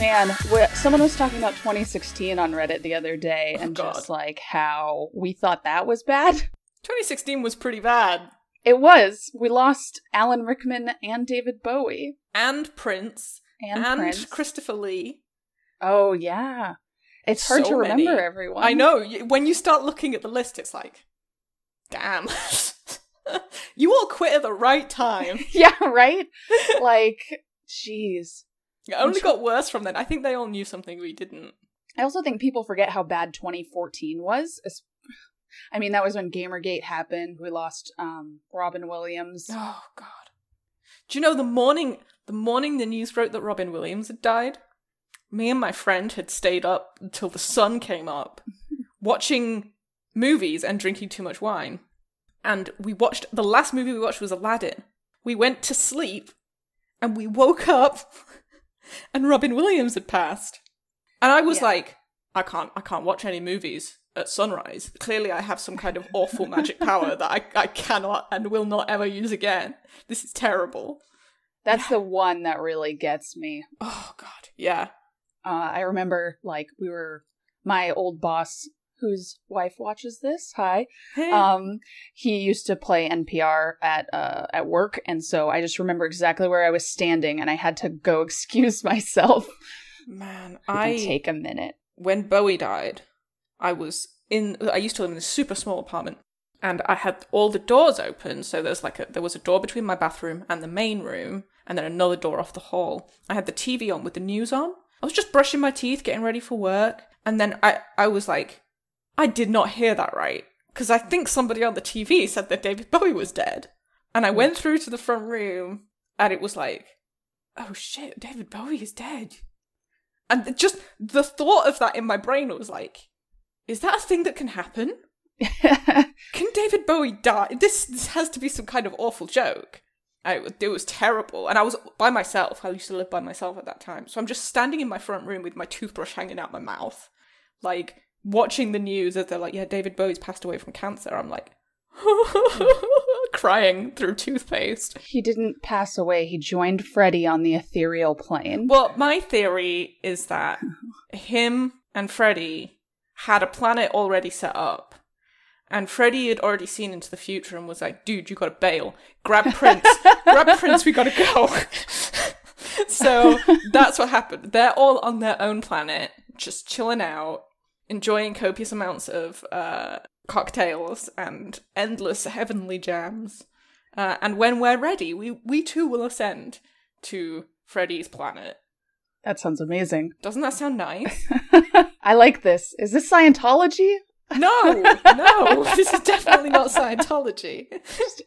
Man, someone was talking about 2016 on Reddit the other day, Oh, and God. just like how we thought that was bad. 2016 was pretty bad. It was. We lost Alan Rickman and David Bowie And Prince. and, And, Prince. Christopher Lee. Oh yeah, it's hard So to remember many. everyone. I know. When you start looking at the list, it's like, damn. you all quit at the right time. yeah, right. like, jeez. It only got worse from then. I think they all knew something we didn't. I also think people forget how bad 2014 was. I mean, that was when Gamergate happened. We lost um, Robin Williams. Oh God. Do you know the morning the morning the news broke that Robin Williams had died? Me and my friend had stayed up until the sun came up, watching movies and drinking too much wine. And we watched the last movie we watched was Aladdin. We went to sleep and we woke up and Robin Williams had passed. And I was Yeah. like, I can't I can't watch any movies at sunrise. Clearly I have some kind of awful magic power that I, I cannot and will not ever use again. This is terrible. That's the one that really gets me. Oh god. Yeah. Uh, I remember, like, we were my old boss, whose wife watches this. Hi. Um, he used to play NPR at uh at work, and so I just remember exactly where I was standing, and I had to go excuse myself Man, I take a minute. when Bowie died, I was in. I used to live in a super small apartment, and I had all the doors open. So there's like a there was a door between my bathroom and the main room, and then another door off the hall. I had the TV on with the news on. I was just brushing my teeth, getting ready for work, and then I I was like, I did not hear that right because I think somebody on the TV said that David Bowie was dead, and I went through to the front room, and it was like, oh shit, David Bowie is dead. And just the thought of that in my brain was like, is that a thing that can happen? Can David Bowie die? This, this has to be some kind of awful joke. I, it was terrible. And I was by myself. I used to live by myself at that time. So I'm just standing in my front room with my toothbrush hanging out my mouth, like watching the news as they're like, yeah, David Bowie's passed away from cancer. I'm like, crying through toothpaste. he didn't pass away. He joined Freddie on the ethereal plane. Well, my theory is that him and Freddie had a planet already set up. And Freddie had already seen into the future and was like, dude, you gotta bail. Grab Prince. Grab Prince, we gotta go. so that's what happened. They're all on their own planet, just chilling out, enjoying copious amounts of uh, cocktails and endless heavenly jams. Uh, and when we're ready, we, we too will ascend to Freddie's planet. That sounds amazing. Doesn't that sound nice? I like this. Is this Scientology? No, no, this is definitely not Scientology.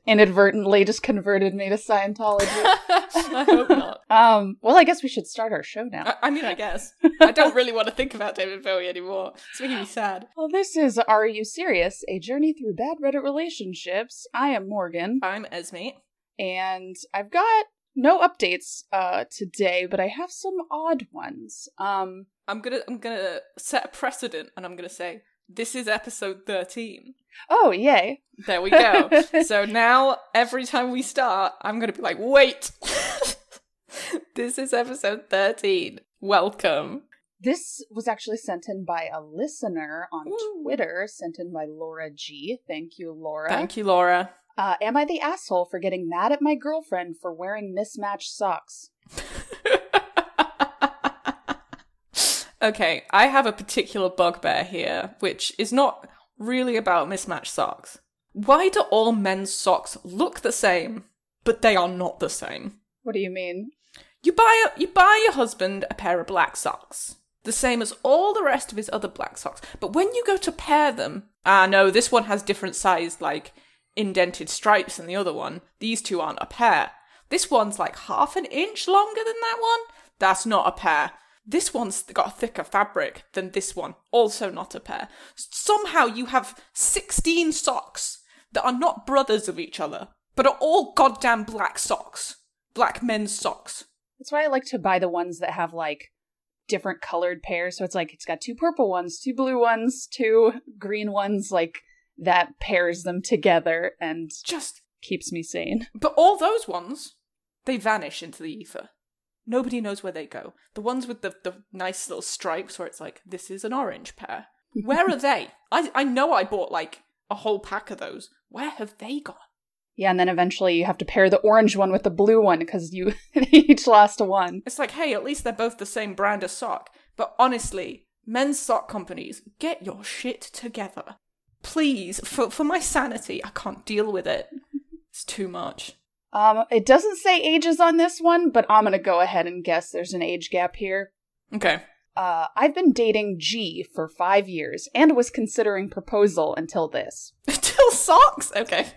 Inadvertently just converted me to Scientology. I hope not. um, well, I guess we should start our show now. I, I mean, I guess. I don't really want to think about David Bowie anymore. It's making me sad. Well, this is Are You Serious? A journey through bad Reddit relationships. I am Morgan, I'm Esme. and I've got no updates uh today, but I have some odd ones. Um I'm gonna I'm gonna set a precedent and I'm gonna say this is episode 13. oh, yay. There we go. so now every time we start, I'm gonna be like, wait. this is episode 13. Welcome. This was actually sent in by a listener on Woo. Twitter, sent in by Laura G. Thank you, Laura. Thank you, Laura. Uh, am I the asshole for getting mad at my girlfriend for wearing mismatched socks? okay, I have a particular bugbear here, which is not really about mismatched socks. Why do all men's socks look the same, but they are not the same? What do you mean? You buy a, you buy your husband a pair of black socks, the same as all the rest of his other black socks. But when you go to pair them, ah no, this one has different sized like indented stripes than the other one. These two aren't a pair. This one's like half an inch longer than that one. That's not a pair. This one's got a thicker fabric than this one. Also not a pair. Somehow you have 16 socks that are not brothers of each other, but are all goddamn black socks. Black men's socks. That's why I like to buy the ones that have like different colored pairs. So it's like it's got two purple ones, two blue ones, two green ones, like that pairs them together and Just keeps me sane. But all those ones, they vanish into the ether. Nobody knows where they go. The ones with the, the nice little stripes where it's like, this is an orange pair. Where are they? I, I know I bought like a whole pack of those. Where have they gone? Yeah, and then eventually you have to pair the orange one with the blue one because you each lost one. It's like, hey, at least they're both the same brand of sock. But honestly, men's sock companies, get your shit together. Please, for, for my sanity, I can't deal with it. It's too much. Um, it doesn't say ages on this one, but I'm gonna go ahead and guess there's an age gap here. Okay. Uh, I've been dating G for five years and was considering proposal until this. until socks? Okay.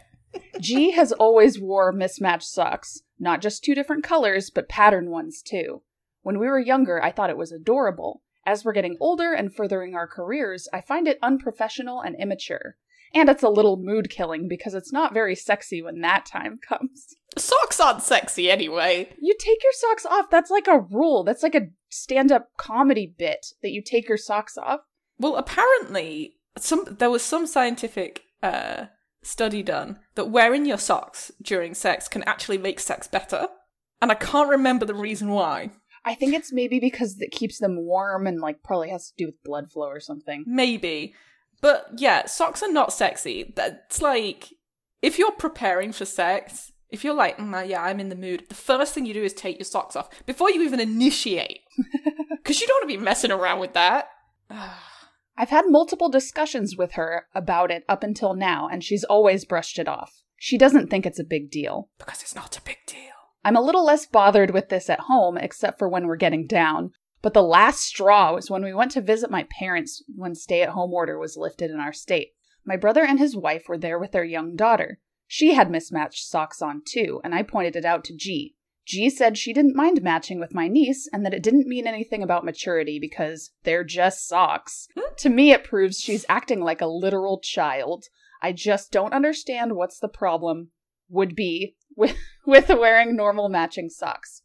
G has always wore mismatched socks, not just two different colors, but pattern ones too. When we were younger, I thought it was adorable. As we're getting older and furthering our careers, I find it unprofessional and immature. And it's a little mood killing because it's not very sexy when that time comes. Socks aren't sexy anyway. You take your socks off. That's like a rule. That's like a stand up comedy bit that you take your socks off. Well, apparently, some there was some scientific uh, study done that wearing your socks during sex can actually make sex better. And I can't remember the reason why. I think it's maybe because it keeps them warm and like probably has to do with blood flow or something. Maybe. But yeah, socks are not sexy. That's like, if you're preparing for sex, if you're like, mm, yeah, I'm in the mood, the first thing you do is take your socks off before you even initiate. Because you don't want to be messing around with that. I've had multiple discussions with her about it up until now, and she's always brushed it off. She doesn't think it's a big deal. because it's not a big deal. I'm a little less bothered with this at home, except for when we're getting down. But the last straw was when we went to visit my parents when stay at home order was lifted in our state. My brother and his wife were there with their young daughter. She had mismatched socks on too, and I pointed it out to G. G said she didn't mind matching with my niece and that it didn't mean anything about maturity because they're just socks. Hmm. to me, it proves she's acting like a literal child. I just don't understand what's the problem would be with, with wearing normal matching socks.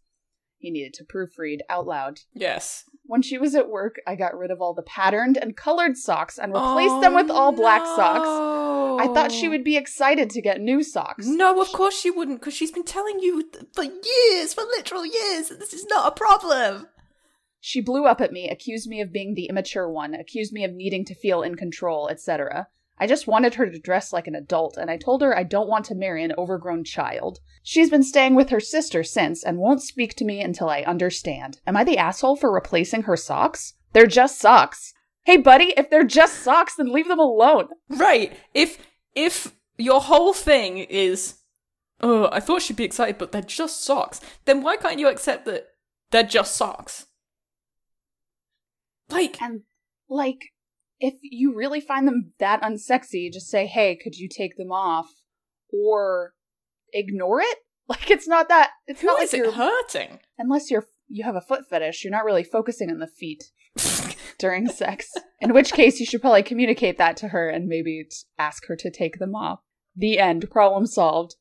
He needed to proofread out loud. Yes. When she was at work, I got rid of all the patterned and colored socks and replaced them with all black socks. I thought she oh. would be excited to get new socks. No, of course she wouldn't, because she's been telling you th- for years, for literal years, that this is not a problem. She blew up at me, accused me of being the immature one, accused me of needing to feel in control, etc. I just wanted her to dress like an adult, and I told her I don't want to marry an overgrown child. She's been staying with her sister since and won't speak to me until I understand. Am I the asshole for replacing her socks? They're just socks. Hey, buddy, if they're just socks, then leave them alone. Right. If if your whole thing is, oh, I thought she'd be excited, but they're just socks, then why can't you accept that they're just socks? Like, And, like, if you really find them that unsexy, just say, hey, could you take them off? Or ignore it? Like, it's not that. It's who not is like it you're. hurting? Unless you're you have a foot fetish, you're not really focusing on the feet during sex. In which case, you should probably communicate that to her and maybe ask her to take them off. The end. Problem solved.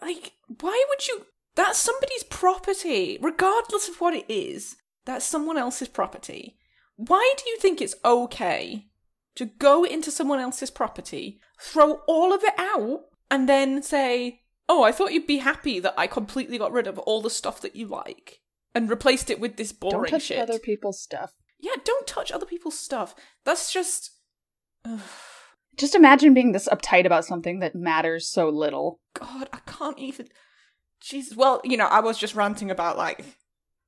Like, why would you? That's somebody's property, regardless of what it is. That's someone else's property. Why do you think it's okay to go into someone else's property, throw all of it out, and then say, Oh, I thought you'd be happy that I completely got rid of all the stuff that you like and replaced it with this boring shit. Don't touch shit? other people's stuff. Yeah, don't touch other people's stuff. That's just. Just imagine being this uptight about something that matters so little. God, I can't even. Jesus. Well, you know, I was just ranting about like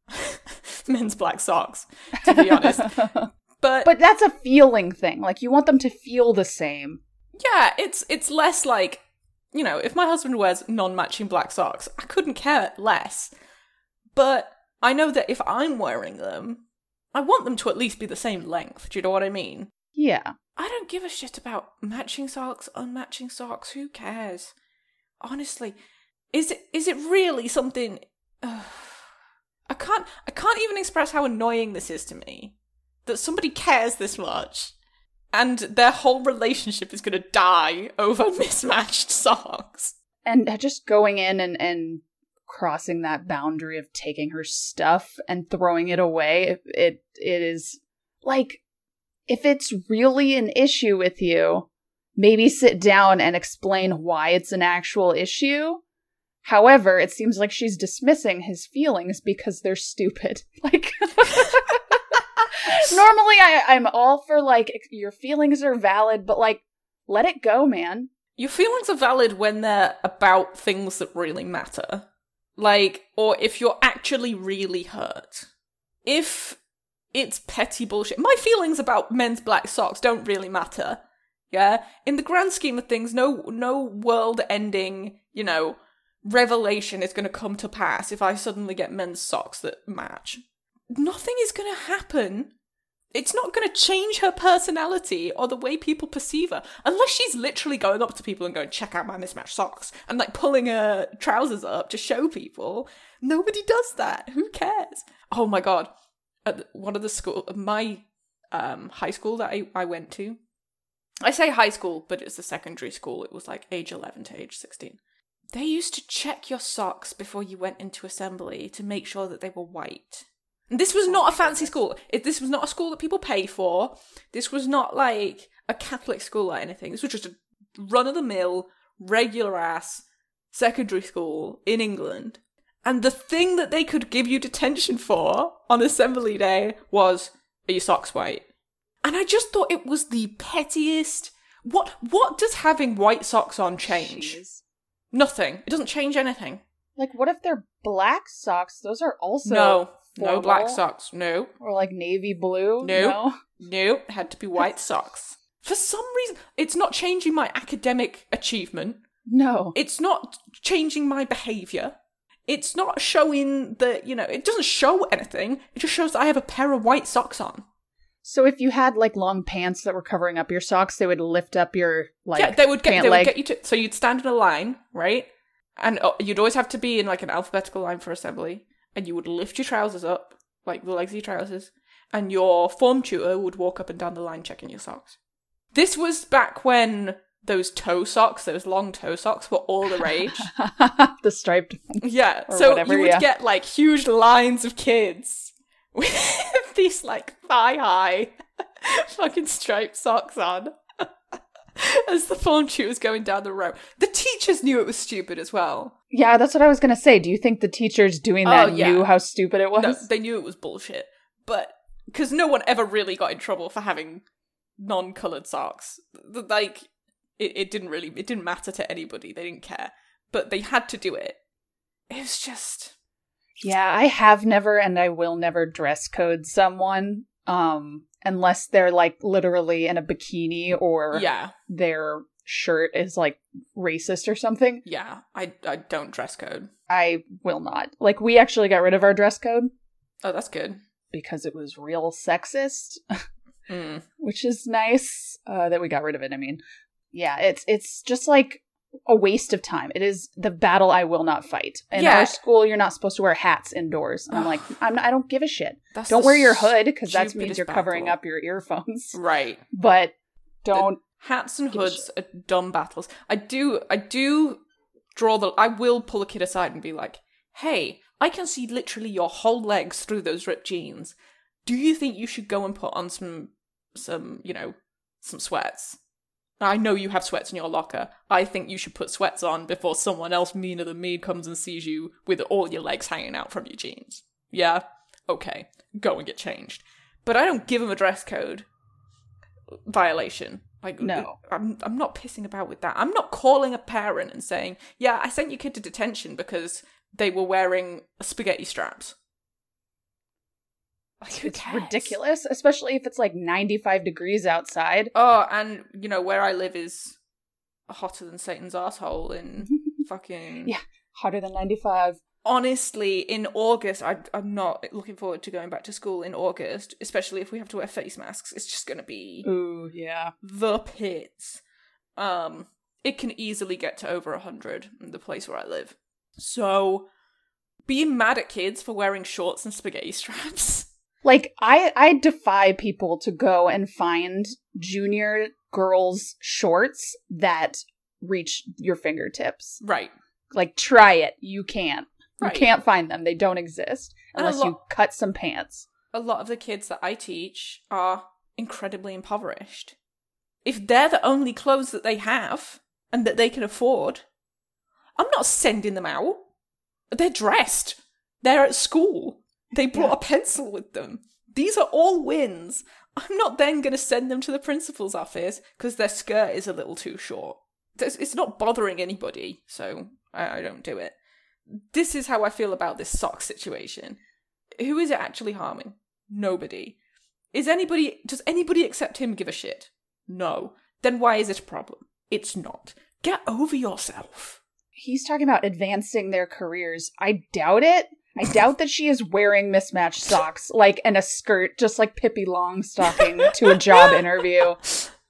men's black socks, to be honest. But, But that's a feeling thing. Like you want them to feel the same. yeah, it's it's less like you know, if my husband wears non-matching black socks, I couldn't care less. But I know that if I'm wearing them, I want them to at least be the same length. Do you know what I mean? Yeah. I don't give a shit about matching socks, unmatching socks. Who cares? Honestly, is it is it really something? Ugh. I can't I can't even express how annoying this is to me. That somebody cares this much, and their whole relationship is going to die over mismatched socks. And just going in and, and crossing that boundary of taking her stuff and throwing it away. It it, it is like if it's really an issue with you, maybe sit down and explain why it's an actual issue. However, it seems like she's dismissing his feelings because they're stupid. Like normally I, I'm all for like your feelings are valid, but like let it go, man. Your feelings are valid when they're about things that really matter. Like, or if you're actually really hurt. If it's petty bullshit. My feelings about men's black socks don't really matter. Yeah? In the grand scheme of things, no no world ending, you know, revelation is gonna come to pass if I suddenly get men's socks that match. Nothing is gonna happen it's not going to change her personality or the way people perceive her unless she's literally going up to people and going check out my mismatched socks and like pulling her trousers up to show people. Nobody does that. Who cares? Oh my god. At one of the school my um high school that I, I went to i say high school but it's a secondary school. It was like age 11 to age 16 they used to check your socks before you went into assembly to make sure that they were white this was not a fancy school. It, this was not a school that people pay for. This was not like a Catholic school or anything. This was just a run of the mill, regular ass secondary school in England. And the thing that they could give you detention for on assembly day was, are your socks white? And I just thought it was the pettiest. What what does having white socks on change? Jeez. Nothing. It doesn't change anything. Like, what if they're black socks? Those are also no. No black socks. No. Or like navy blue. No. No. no. Had to be white socks. For some reason, it's not changing my academic achievement. No. It's not changing my behavior. It's not showing that, you know, it doesn't show anything. It just shows that I have a pair of white socks on. So if you had like long pants that were covering up your socks, they would lift up your like yeah, they would get they leg. would get you to so you'd stand in a line, right? And uh, you'd always have to be in like an alphabetical line for assembly and you would lift your trousers up, like the legs of your trousers, and your form tutor would walk up and down the line checking your socks. This was back when those toe socks, those long toe socks, were all the rage. the striped. Yeah. So whatever, you would yeah. get like huge lines of kids with these like thigh high fucking striped socks on. as the form tutor was going down the row. The teachers knew it was stupid as well. Yeah, that's what I was gonna say. Do you think the teachers doing that oh, yeah. knew how stupid it was? No, they knew it was bullshit. But because no one ever really got in trouble for having non-colored socks. Like it, it didn't really it didn't matter to anybody. They didn't care. But they had to do it. It was just Yeah, I have never and I will never dress code someone. Um unless they're like literally in a bikini or yeah. their shirt is like racist or something. Yeah, I I don't dress code. I will not. Like we actually got rid of our dress code. Oh, that's good. Because it was real sexist. mm. Which is nice uh, that we got rid of it. I mean, yeah, it's it's just like a waste of time. It is the battle I will not fight. In yeah. our school, you're not supposed to wear hats indoors. I'm like, I'm not, I don't give a shit. That's don't wear your hood because that means you're covering battle. up your earphones. Right. But don't hats and hoods are dumb battles. I do I do draw the I will pull a kid aside and be like, "Hey, I can see literally your whole legs through those ripped jeans. Do you think you should go and put on some some, you know, some sweats?" I know you have sweats in your locker. I think you should put sweats on before someone else meaner than me comes and sees you with all your legs hanging out from your jeans. Yeah? Okay. Go and get changed. But I don't give him a dress code violation. Like no, I'm I'm not pissing about with that. I'm not calling a parent and saying, "Yeah, I sent your kid to detention because they were wearing spaghetti straps." Like, it's cares? ridiculous, especially if it's like 95 degrees outside. Oh, and you know where I live is hotter than Satan's asshole in fucking yeah, hotter than 95. Honestly, in August, I, I'm not looking forward to going back to school in August, especially if we have to wear face masks. It's just gonna be ooh yeah the pits. Um, it can easily get to over a hundred in the place where I live. So, be mad at kids for wearing shorts and spaghetti straps like I I defy people to go and find junior girls shorts that reach your fingertips. Right. Like try it. You can't. Right. You can't find them. They don't exist unless you cut some pants. a lot of the kids that I teach are incredibly impoverished. If they're the only clothes that they have and that they can afford, I'm not sending them out. They're dressed. They're at school. They brought Yeah. a pencil with them. These are all wins. I'm not then going to send them to the principal's office because their skirt is a little too short. It's not bothering anybody, so I don't do it. This is how I feel about this sock situation. Who is it actually harming? Nobody. Is anybody does anybody except him give a shit? No. Then why is it a problem? It's not. Get over yourself. He's talking about advancing their careers. I doubt it. I doubt that she is wearing mismatched socks, like and a skirt, just like Pippi Longstocking to a job interview.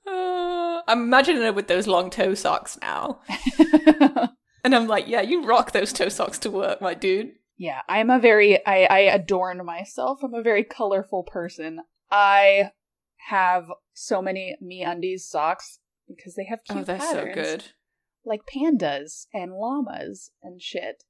Uh, I'm imagining her with those long toe socks now. And I'm like, yeah, you rock those toe socks to work, my dude. yeah, I'm a very I, I adorn myself. I'm a very colorful person. I have so many me undies socks because they have oh, cute oh, they're patterns, so good. like pandas and llamas and shit.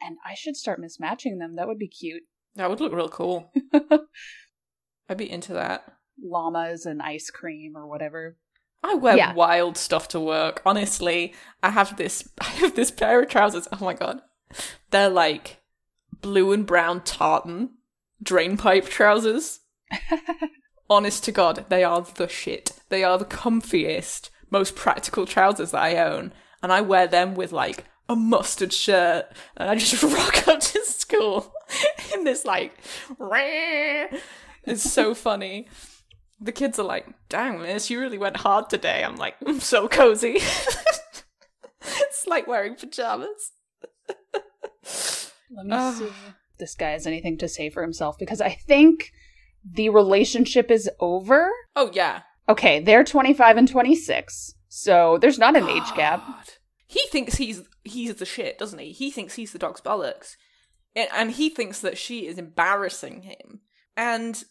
And I should start mismatching them. That would be cute. That would look real cool. I'd be into that. Llamas and ice cream or whatever. I wear Yeah. wild stuff to work. Honestly, I have this I have this pair of trousers. Oh my god. They're like blue and brown tartan drain pipe trousers. Honest to god, they are the shit. They are the comfiest, most practical trousers that I own, and I wear them with like a mustard shirt, and I just rock up to school in this like it's so funny. The kids are like, dang, miss, you really went hard today. I'm like, I'm so cozy. it's like wearing pajamas. Let me Ugh. see if this guy has anything to say for himself because I think the relationship is over. Oh, yeah. Okay, they're 25 and 26. So there's not an age gap. He thinks he's he's the shit, doesn't he? He thinks he's the dog's bollocks. And, and he thinks that she is embarrassing him. And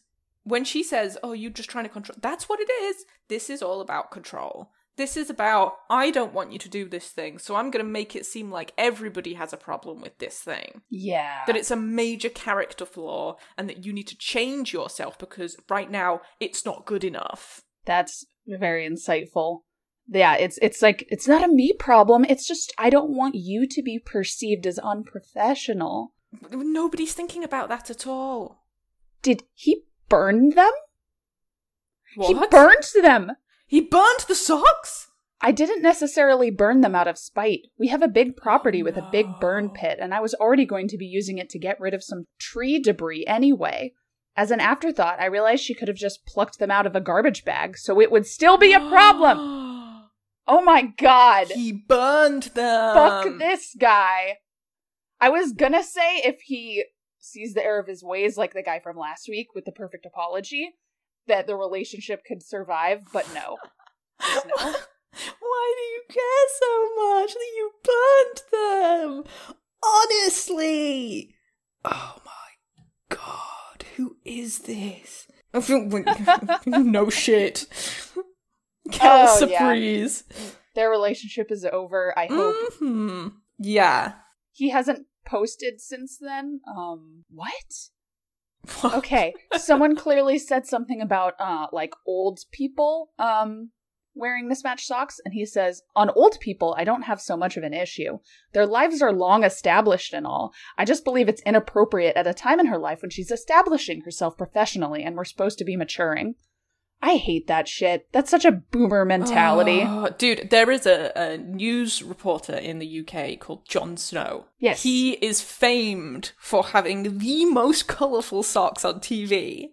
when she says, Oh, you're just trying to control, that's what it is. This is all about control. This is about, I don't want you to do this thing, so I'm going to make it seem like everybody has a problem with this thing. Yeah. that it's a major character flaw and that you need to change yourself because right now it's not good enough. That's very insightful. Yeah, it's it's like it's not a me problem. It's just I don't want you to be perceived as unprofessional. Nobody's thinking about that at all. Did he burn them? What? He burned them. He burned the socks? I didn't necessarily burn them out of spite. We have a big property with a big oh, burn pit, and I was already going to be using it to get rid of some tree debris anyway. As an afterthought, I realized she could have just plucked them out of a garbage bag, so it would still be a problem. Oh my god. he burned them. Fuck this guy. I was gonna say if he sees the error of his ways, like the guy from last week with the perfect apology, that the relationship could survive, but no. No. Why do you care so much that you burnt them? Honestly. Oh my god, who is this? No shit. Kel Oh, yeah. Their relationship is over. I hope hmm Yeah. he hasn't posted since then. Um, what? Okay, someone clearly said something about uh like old people um wearing mismatched socks and he says on old people I don't have so much of an issue. Their lives are long established and all. I just believe it's inappropriate at a time in her life when she's establishing herself professionally and we're supposed to be maturing. I hate that shit. That's such a boomer mentality. Oh, dude, there is a, a news reporter in the UK called Jon Snow. Yes. He is famed for having the most colourful socks on TV.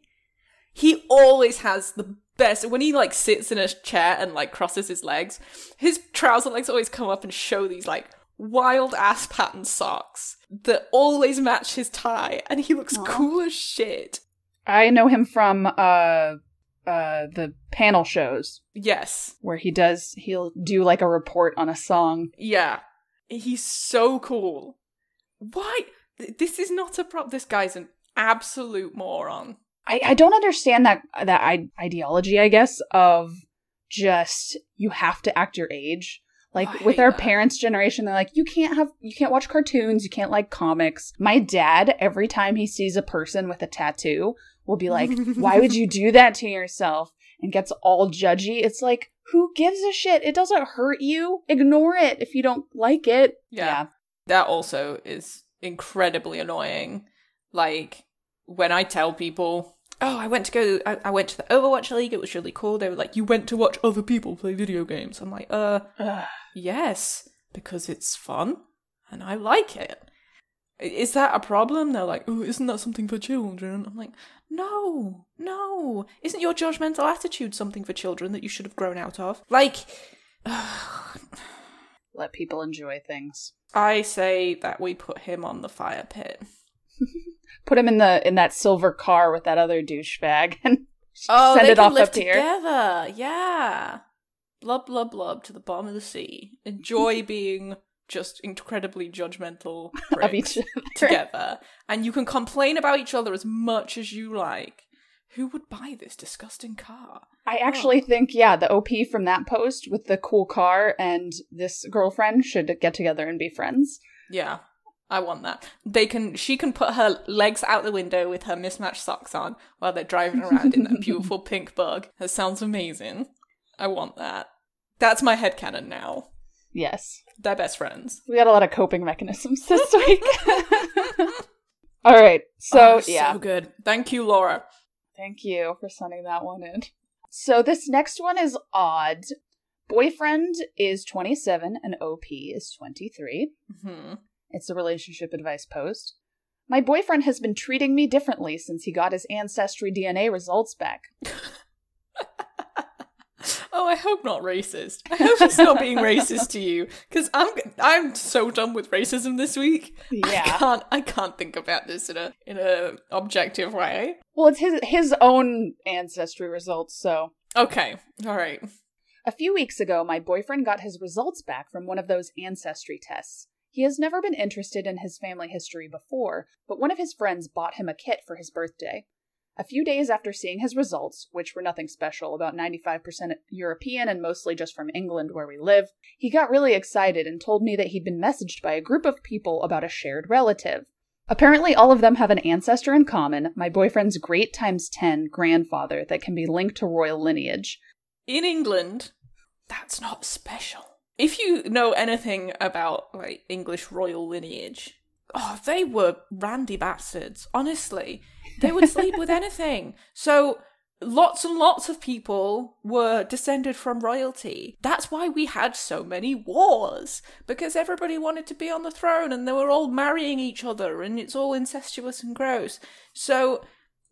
He always has the best. When he like sits in a chair and like crosses his legs, his trouser legs always come up and show these like wild ass pattern socks that always match his tie, and he looks Aw. cool as shit. I know him from uh uh the panel shows Yes, where he does he'll do like a report on a song. Yeah. He's so cool. Why? This is not a prop This guy's an absolute moron. I, I don't understand that that I- ideology, I guess, of just you have to act your age. Like I with our that. parents' generation, they're like, you can't have, you can't watch cartoons, you can't like comics. My dad, every time he sees a person with a tattoo, will be like, why would you do that to yourself? And gets all judgy. It's like, who gives a shit? It doesn't hurt you. Ignore it if you don't like it. Yeah. That also is incredibly annoying. Like when I tell people, "Oh, I went to go. I, I went to the Overwatch League. It was really cool." They were like, "You went to watch other people play video games." I'm like, "Uh, yes, because it's fun and I like it. Is that a problem? They're like, "Oh, isn't that something for children?" I'm like, "No, no. Isn't your judgmental attitude something for children that you should have grown out of?" Like. Let people enjoy things. I say that we put him on the fire pit. Put him in the in that silver car with that other douchebag and Oh, send it off live up here. together. Yeah. Blub, blub, blub to the bottom of the sea. Enjoy being just incredibly judgmental of each other. together. And you can complain about each other as much as you like. Who would buy this disgusting car? I actually think, yeah, the OP from that post with the cool car and this girlfriend should get together and be friends. Yeah. I want that. They can she can put her legs out the window with her mismatched socks on while they're driving around in that beautiful pink bug. That sounds amazing. I want that. That's my head headcanon now. Yes. They're best friends. We got a lot of coping mechanisms this week. All right. So, Oh, yeah. So good. Thank you, Laura. Thank you for sending that one in. So, this next one is odd. Boyfriend is 27 and OP is 23. hmm It's a relationship advice post. My boyfriend has been treating me differently since he got his ancestry DNA results back. Oh, I hope not racist. I hope he's not being racist to you, because I'm I'm so done with racism this week. Yeah, I can't I can't think about this in a in a objective way. Well, it's his his own ancestry results, so Okay, all right. A few weeks ago, my boyfriend got his results back from one of those ancestry tests. He has never been interested in his family history before, but one of his friends bought him a kit for his birthday. A few days after seeing his results, which were nothing special, about 95% European and mostly just from England where we live, he got really excited and told me that he'd been messaged by a group of people about a shared relative. Apparently, all of them have an ancestor in common, my boyfriend's great times 10 grandfather that can be linked to royal lineage. In England, that's not special. If you know anything about like English royal lineage, oh, they were randy bastards. Honestly, they would sleep with anything. So lots and lots of people were descended from royalty. That's why we had so many wars because everybody wanted to be on the throne and they were all marrying each other and it's all incestuous and gross. So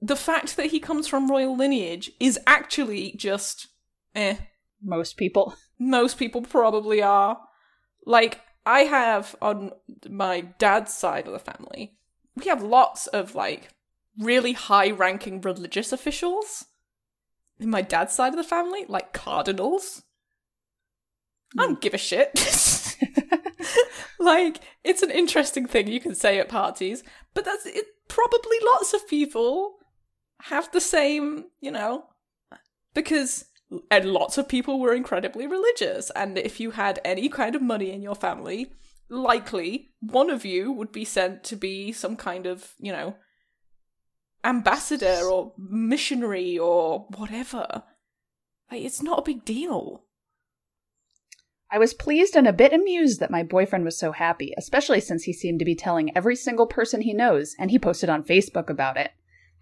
the fact that he comes from royal lineage is actually just eh. Most people. Most people probably are. Like, I have on my dad's side of the family, we have lots of like really high ranking religious officials in my dad's side of the family, like cardinals. I don't give a shit. like, it's an interesting thing you can say at parties, but that's it. Probably lots of people have the same, you know, because and lots of people were incredibly religious and if you had any kind of money in your family likely one of you would be sent to be some kind of you know ambassador or missionary or whatever like it's not a big deal I was pleased and a bit amused that my boyfriend was so happy, especially since he seemed to be telling every single person he knows, and he posted on Facebook about it.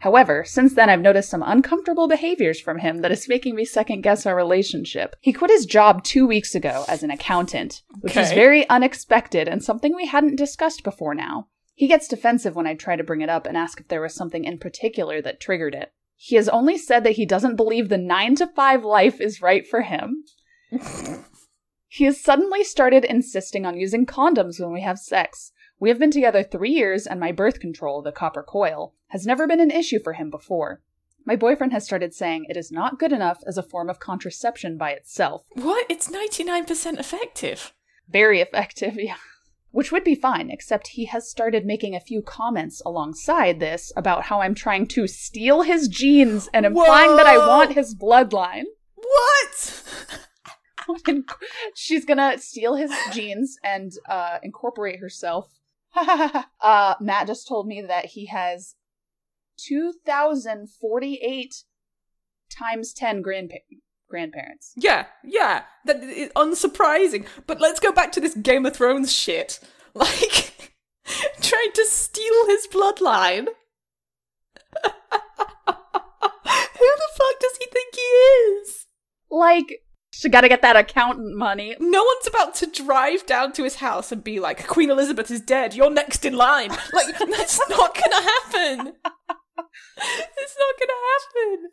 However, since then I've noticed some uncomfortable behaviors from him that is making me second guess our relationship. He quit his job two weeks ago as an accountant, which is Okay. very unexpected and something we hadn't discussed before now. He gets defensive when I try to bring it up and ask if there was something in particular that triggered it. He has only said that he doesn't believe the 9 to 5 life is right for him. He has suddenly started insisting on using condoms when we have sex. We have been together three years, and my birth control, the copper coil, has never been an issue for him before. My boyfriend has started saying it is not good enough as a form of contraception by itself. what it's 99% effective Very effective, yeah. Which would be fine, except he has started making a few comments alongside this about how I'm trying to steal his genes and implying that I want his bloodline. what She's gonna steal his genes and uh, incorporate herself. uh, Matt just told me that he has 2,048 times 10 grandpa- grandparents. Yeah, yeah. That is unsurprising. But let's go back to this Game of Thrones shit. Like, trying to steal his bloodline. Who the fuck does he think he is? Like, she gotta get that accountant money. No one's about to drive down to his house and be like, Queen Elizabeth is dead, you're next in line. Like, that's not gonna happen. it's not gonna happen.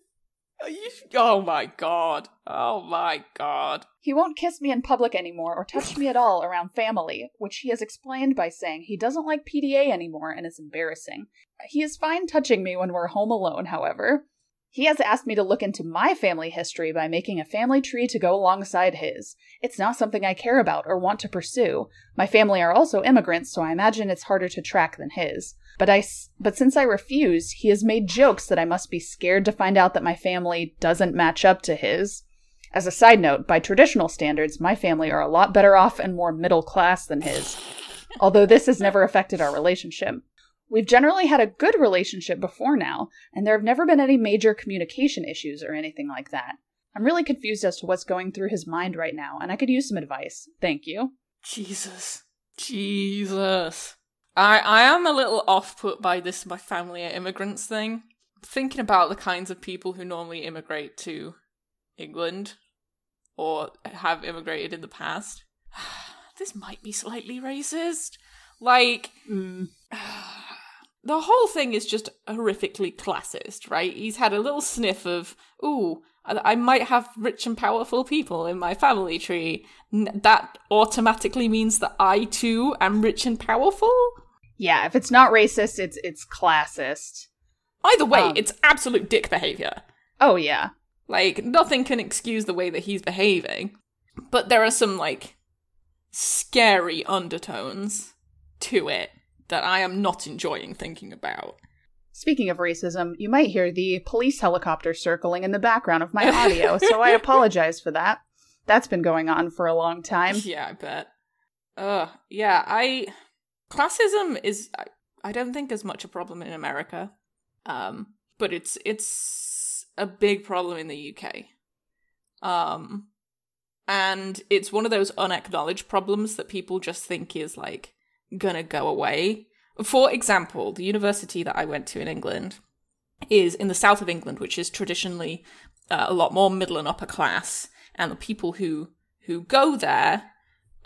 You, oh my god. Oh my god. He won't kiss me in public anymore or touch me at all around family, which he has explained by saying he doesn't like PDA anymore and it's embarrassing. He is fine touching me when we're home alone, however. He has asked me to look into my family history by making a family tree to go alongside his. It's not something I care about or want to pursue. My family are also immigrants, so I imagine it's harder to track than his. But I but since I refuse, he has made jokes that I must be scared to find out that my family doesn't match up to his. As a side note, by traditional standards, my family are a lot better off and more middle class than his. Although this has never affected our relationship. We've generally had a good relationship before now, and there have never been any major communication issues or anything like that. I'm really confused as to what's going through his mind right now, and I could use some advice. Thank you. Jesus. Jesus. I, I am a little off put by this my family are immigrants thing. Thinking about the kinds of people who normally immigrate to England or have immigrated in the past. this might be slightly racist. Like, Mm. the whole thing is just horrifically classist, right? He's had a little sniff of, ooh, I might have rich and powerful people in my family tree. N- that automatically means that I too am rich and powerful? Yeah, if it's not racist, it's it's classist. Either way, Um. it's absolute dick behavior. Oh yeah. Like, nothing can excuse the way that he's behaving. But there are some, like, scary undertones to it that I am not enjoying thinking about. Speaking of racism, you might hear the police helicopter circling in the background of my audio, so I apologize for that. That's been going on for a long time. Yeah, I bet. Ugh, yeah, I. Classism is, I, I don't think, as much a problem in America. Um, but it's it's a big problem in the UK. Um, and it's one of those unacknowledged problems that people just think is like gonna go away. For example, the university that I went to in England is in the south of England, which is traditionally uh, a lot more middle and upper class, and the people who who go there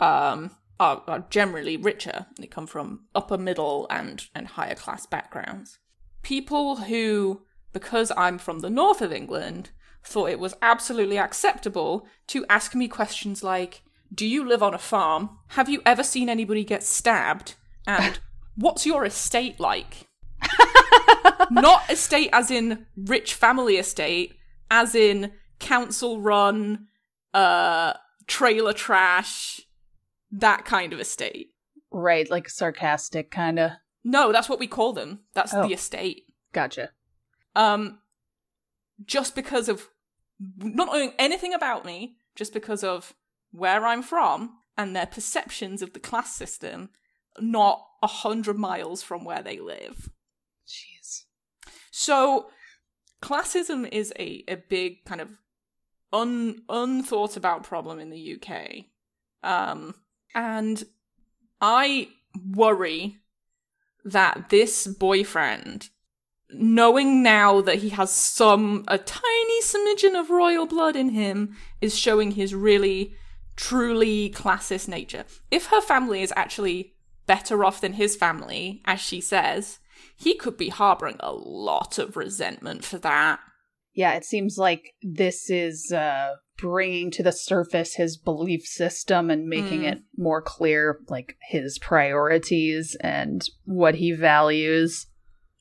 um, are, are generally richer. They come from upper middle and and higher class backgrounds. People who, because I'm from the north of England, thought it was absolutely acceptable to ask me questions like, "Do you live on a farm? Have you ever seen anybody get stabbed?" and "What's your estate like?" Not estate as in rich family estate, as in council run, uh, trailer trash, that kind of estate. Right, like sarcastic kind of. No, that's what we call them. That's Oh. the estate. Gotcha. Um, just because of not knowing anything about me, just because of where I'm from and their perceptions of the class system, not a hundred miles from where they live. Jeez. So, classism is a, a big kind of un unthought about problem in the UK. Um, and I worry that this boyfriend, knowing now that he has some, a tiny smidgen of royal blood in him, is showing his really, truly classist nature. If her family is actually better off than his family, as she says, he could be harboring a lot of resentment for that. Yeah, it seems like this is uh, bringing to the surface his belief system and making Mm. it more clear, like his priorities and what he values.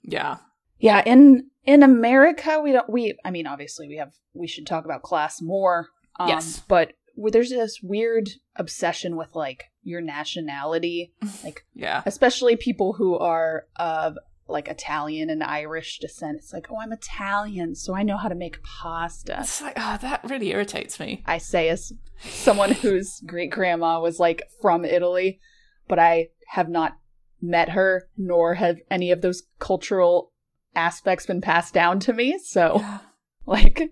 Yeah. Yeah, in in America, we don't. We, I mean, obviously, we have. We should talk about class more. Um, Yes. but there's this weird obsession with like your nationality, like Yeah. especially people who are of like Italian and Irish descent. It's like, oh, I'm Italian, so I know how to make pasta. It's like, oh, that really irritates me. I say as someone whose great grandma was like from Italy, but I have not met her, nor have any of those cultural aspects been passed down to me. So, like,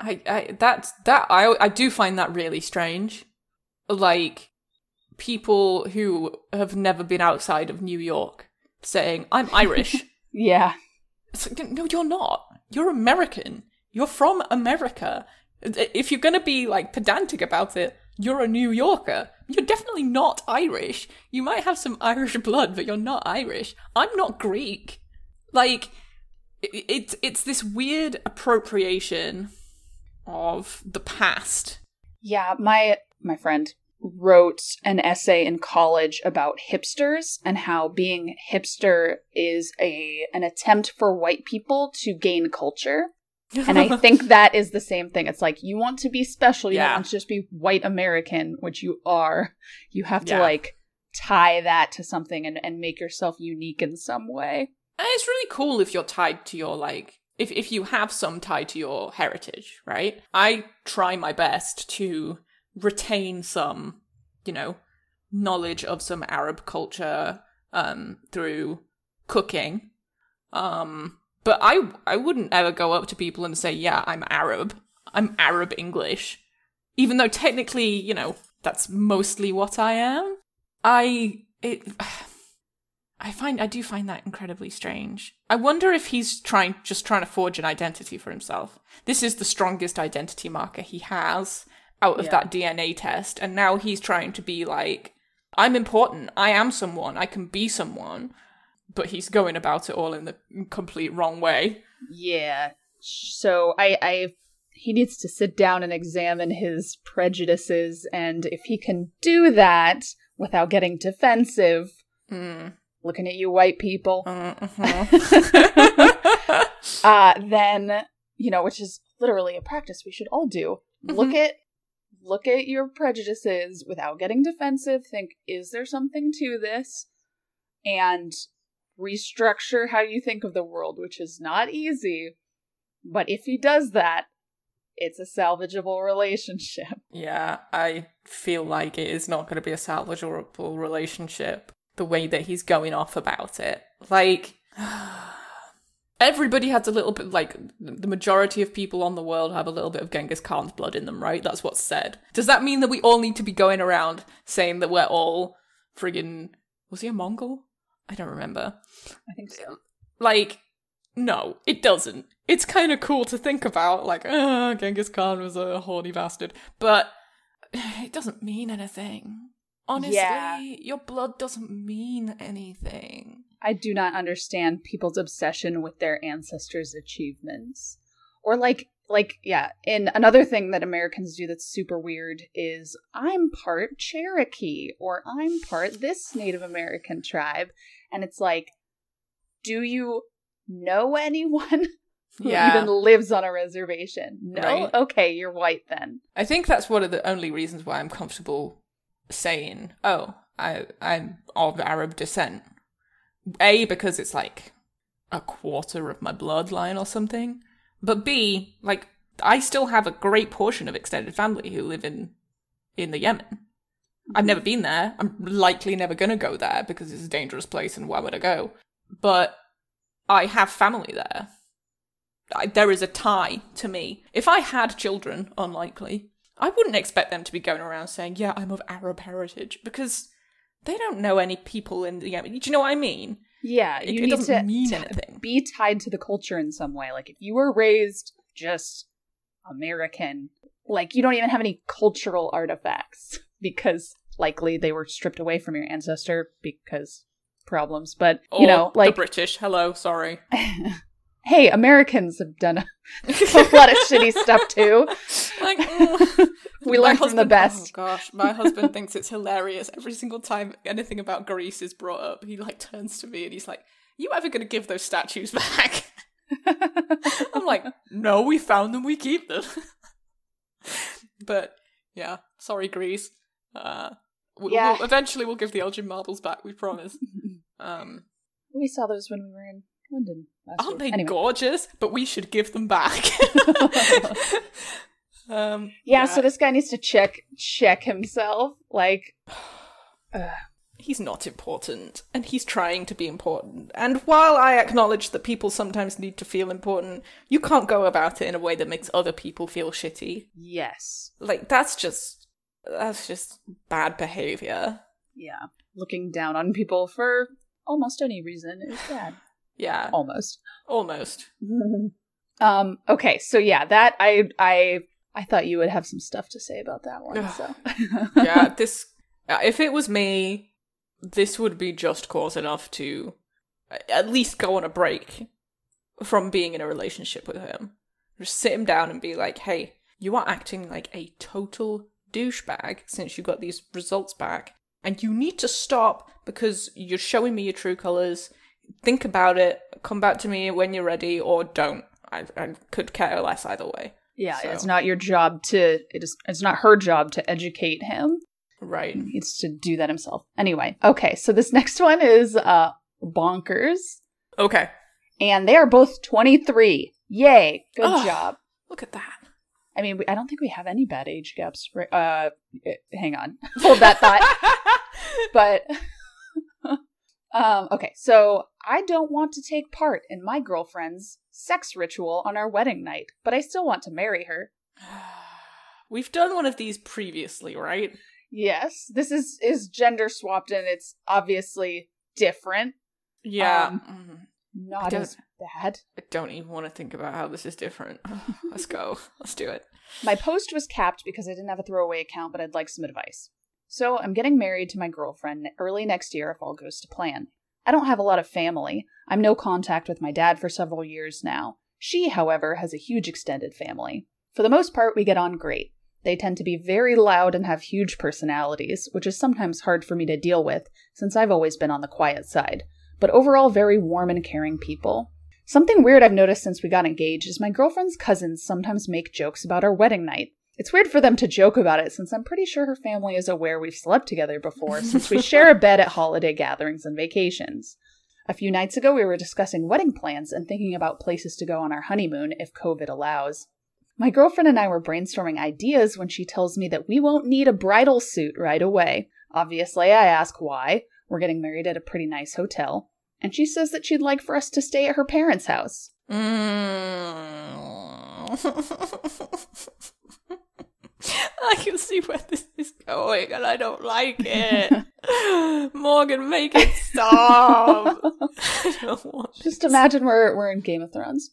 I, I that's that I I do find that really strange. Like people who have never been outside of New York saying, I'm Irish. yeah, it's like, no, you're not. You're American. You're from America. If you're gonna be like pedantic about it, you're a New Yorker. You're definitely not Irish. You might have some Irish blood, but you're not Irish. I'm not Greek. Like, it's it's this weird appropriation of the past. yeah. My my friend wrote an essay in college about hipsters and how being hipster is a an attempt for white people to gain culture. And I think that is the same thing. It's like you want to be special. You Yeah. don't want to just be white American, which you are. You have to Yeah. like tie that to something and, and make yourself unique in some way. And it's really cool if you're tied to your like if if you have some tie to your heritage, right? I try my best to retain some, you know, knowledge of some Arab culture um through cooking. Um but I I wouldn't ever go up to people and say, "Yeah, I'm Arab. I'm Arab English." Even though technically, you know, that's mostly what I am. I it I find I do find that incredibly strange. I wonder if he's trying just trying to forge an identity for himself. This is the strongest identity marker he has out of Yeah. that DNA test, and now he's trying to be like, I'm important. I am someone. I can be someone. But he's going about it all in the complete wrong way. Yeah. So I, I he needs to sit down and examine his prejudices and if he can do that without getting defensive, Mm. Looking at you white people, Uh-huh. uh then, you know, which is literally a practice we should all do. Look Mhm. at look at your prejudices without getting defensive, think is there something to this? And restructure how you think of the world, which is not easy. But if he does that, it's a salvageable relationship. Yeah, I feel like it is not going to be a salvageable relationship the way that he's going off about it. Like, everybody has a little bit, like, the majority of people on the world have a little bit of Genghis Khan's blood in them, right? That's what's said. Does that mean that we all need to be going around saying that we're all friggin'. Was he a Mongol? I don't remember. I think so. Like, no, it doesn't. It's kind of cool to think about, like, uh, Genghis Khan was a horny bastard, but it doesn't mean anything. Honestly, Yeah. your blood doesn't mean anything. I do not understand people's obsession with their ancestors' achievements. Or like like yeah, and another thing that Americans do that's super weird is I'm part Cherokee or I'm part this Native American tribe and it's like do you know anyone who Yeah. even lives on a reservation? No. Right. Okay, you're white then. I think that's one of the only reasons why I'm comfortable saying, "Oh, I I'm of Arab descent." A because it's like a quarter of my bloodline or something, but B like I still have a great portion of extended family who live in in the Yemen. I've never been there. I'm likely never going to go there because it's a dangerous place and why would I go? But I have family there. I, there is a tie to me. If I had children, unlikely, I wouldn't expect them to be going around saying, "Yeah, I'm of Arab heritage," because they don't know any people in the Yemen. Do you know what I mean? Yeah, It- you it need doesn't to mean t- anything. be tied to the culture in some way. Like if you were raised just American, like you don't even have any cultural artifacts because likely they were stripped away from your ancestor because problems. But Or you know, the like British. Hello, sorry. hey, Americans have done a, a lot of shitty stuff too. Like, mm. We learn from the best. Oh gosh, my husband thinks it's hilarious every single time anything about Greece is brought up. He like turns to me and he's like, "You ever gonna give those statues back?" I'm like, "No, we found them. We keep them." but yeah, sorry, Greece. Uh, we, Yeah. We'll, eventually, we'll give the Elgin marbles back. We promise. Um, We saw those when we were in London Aren't year. they Anyway. gorgeous? But we should give them back. um, Yeah, so this guy needs to check check himself. Like, uh, he's not important and he's trying to be important. And while I acknowledge that people sometimes need to feel important, you can't go about it in a way that makes other people feel shitty. yes, Like that's just that's just bad behavior. yeah, looking down on people for almost any reason is bad. Yeah, Almost. almost. um. Okay. So yeah, that I I I thought you would have some stuff to say about that one. So Yeah, this uh, if it was me, this would be just cause enough to uh, at least go on a break from being in a relationship with him. Just sit him down and be like, "Hey, you are acting like a total douchebag since you got these results back, and you need to stop because you're showing me your true colors. Think about it. Come back to me when you're ready, or don't. I, I could care less either way. yeah, So- it's not your job to. It is. It's not her job to educate him. Right? He needs to do that himself. Anyway. Okay. So this next one is uh bonkers, Okay. and they are both twenty three. Yay! Good Ugh. job. Look at that. I mean, we, I don't think we have any bad age gaps. Uh, eh, hang on, hold that thought. but um, okay, so I don't want to take part in my girlfriend's sex ritual on our wedding night, but I still want to marry her. We've done one of these previously, right? Yes, this is is gender swapped, and it's obviously different. Yeah. Um, Mm. Not as bad. I don't even want to think about how this is different. Let's go. Let's do it. My post was capped because I didn't have a throwaway account, but I'd like some advice. So, I'm getting married to my girlfriend early next year if all goes to plan. I don't have a lot of family. I'm no contact with my dad for several years now. She, however, has a huge extended family. For the most part, we get on great. They tend to be very loud and have huge personalities, which is sometimes hard for me to deal with since I've always been on the quiet side, but overall very warm and caring people. Something weird I've noticed since we got engaged is my girlfriend's cousins sometimes make jokes about our wedding night. It's weird for them to joke about it since I'm pretty sure her family is aware we've slept together before since we share a bed at holiday gatherings and vacations. A few nights ago, we were discussing wedding plans and thinking about places to go on our honeymoon if COVID allows. My girlfriend and I were brainstorming ideas when she tells me that we won't need a bridal suit right away. Obviously, I ask why. We're getting married at a pretty nice hotel. And she says that she'd like for us to stay at her parents' house. Mm. I can see where this is going, and I don't like it. Morgan, make it stop. Just imagine we're, we're in Game of Thrones.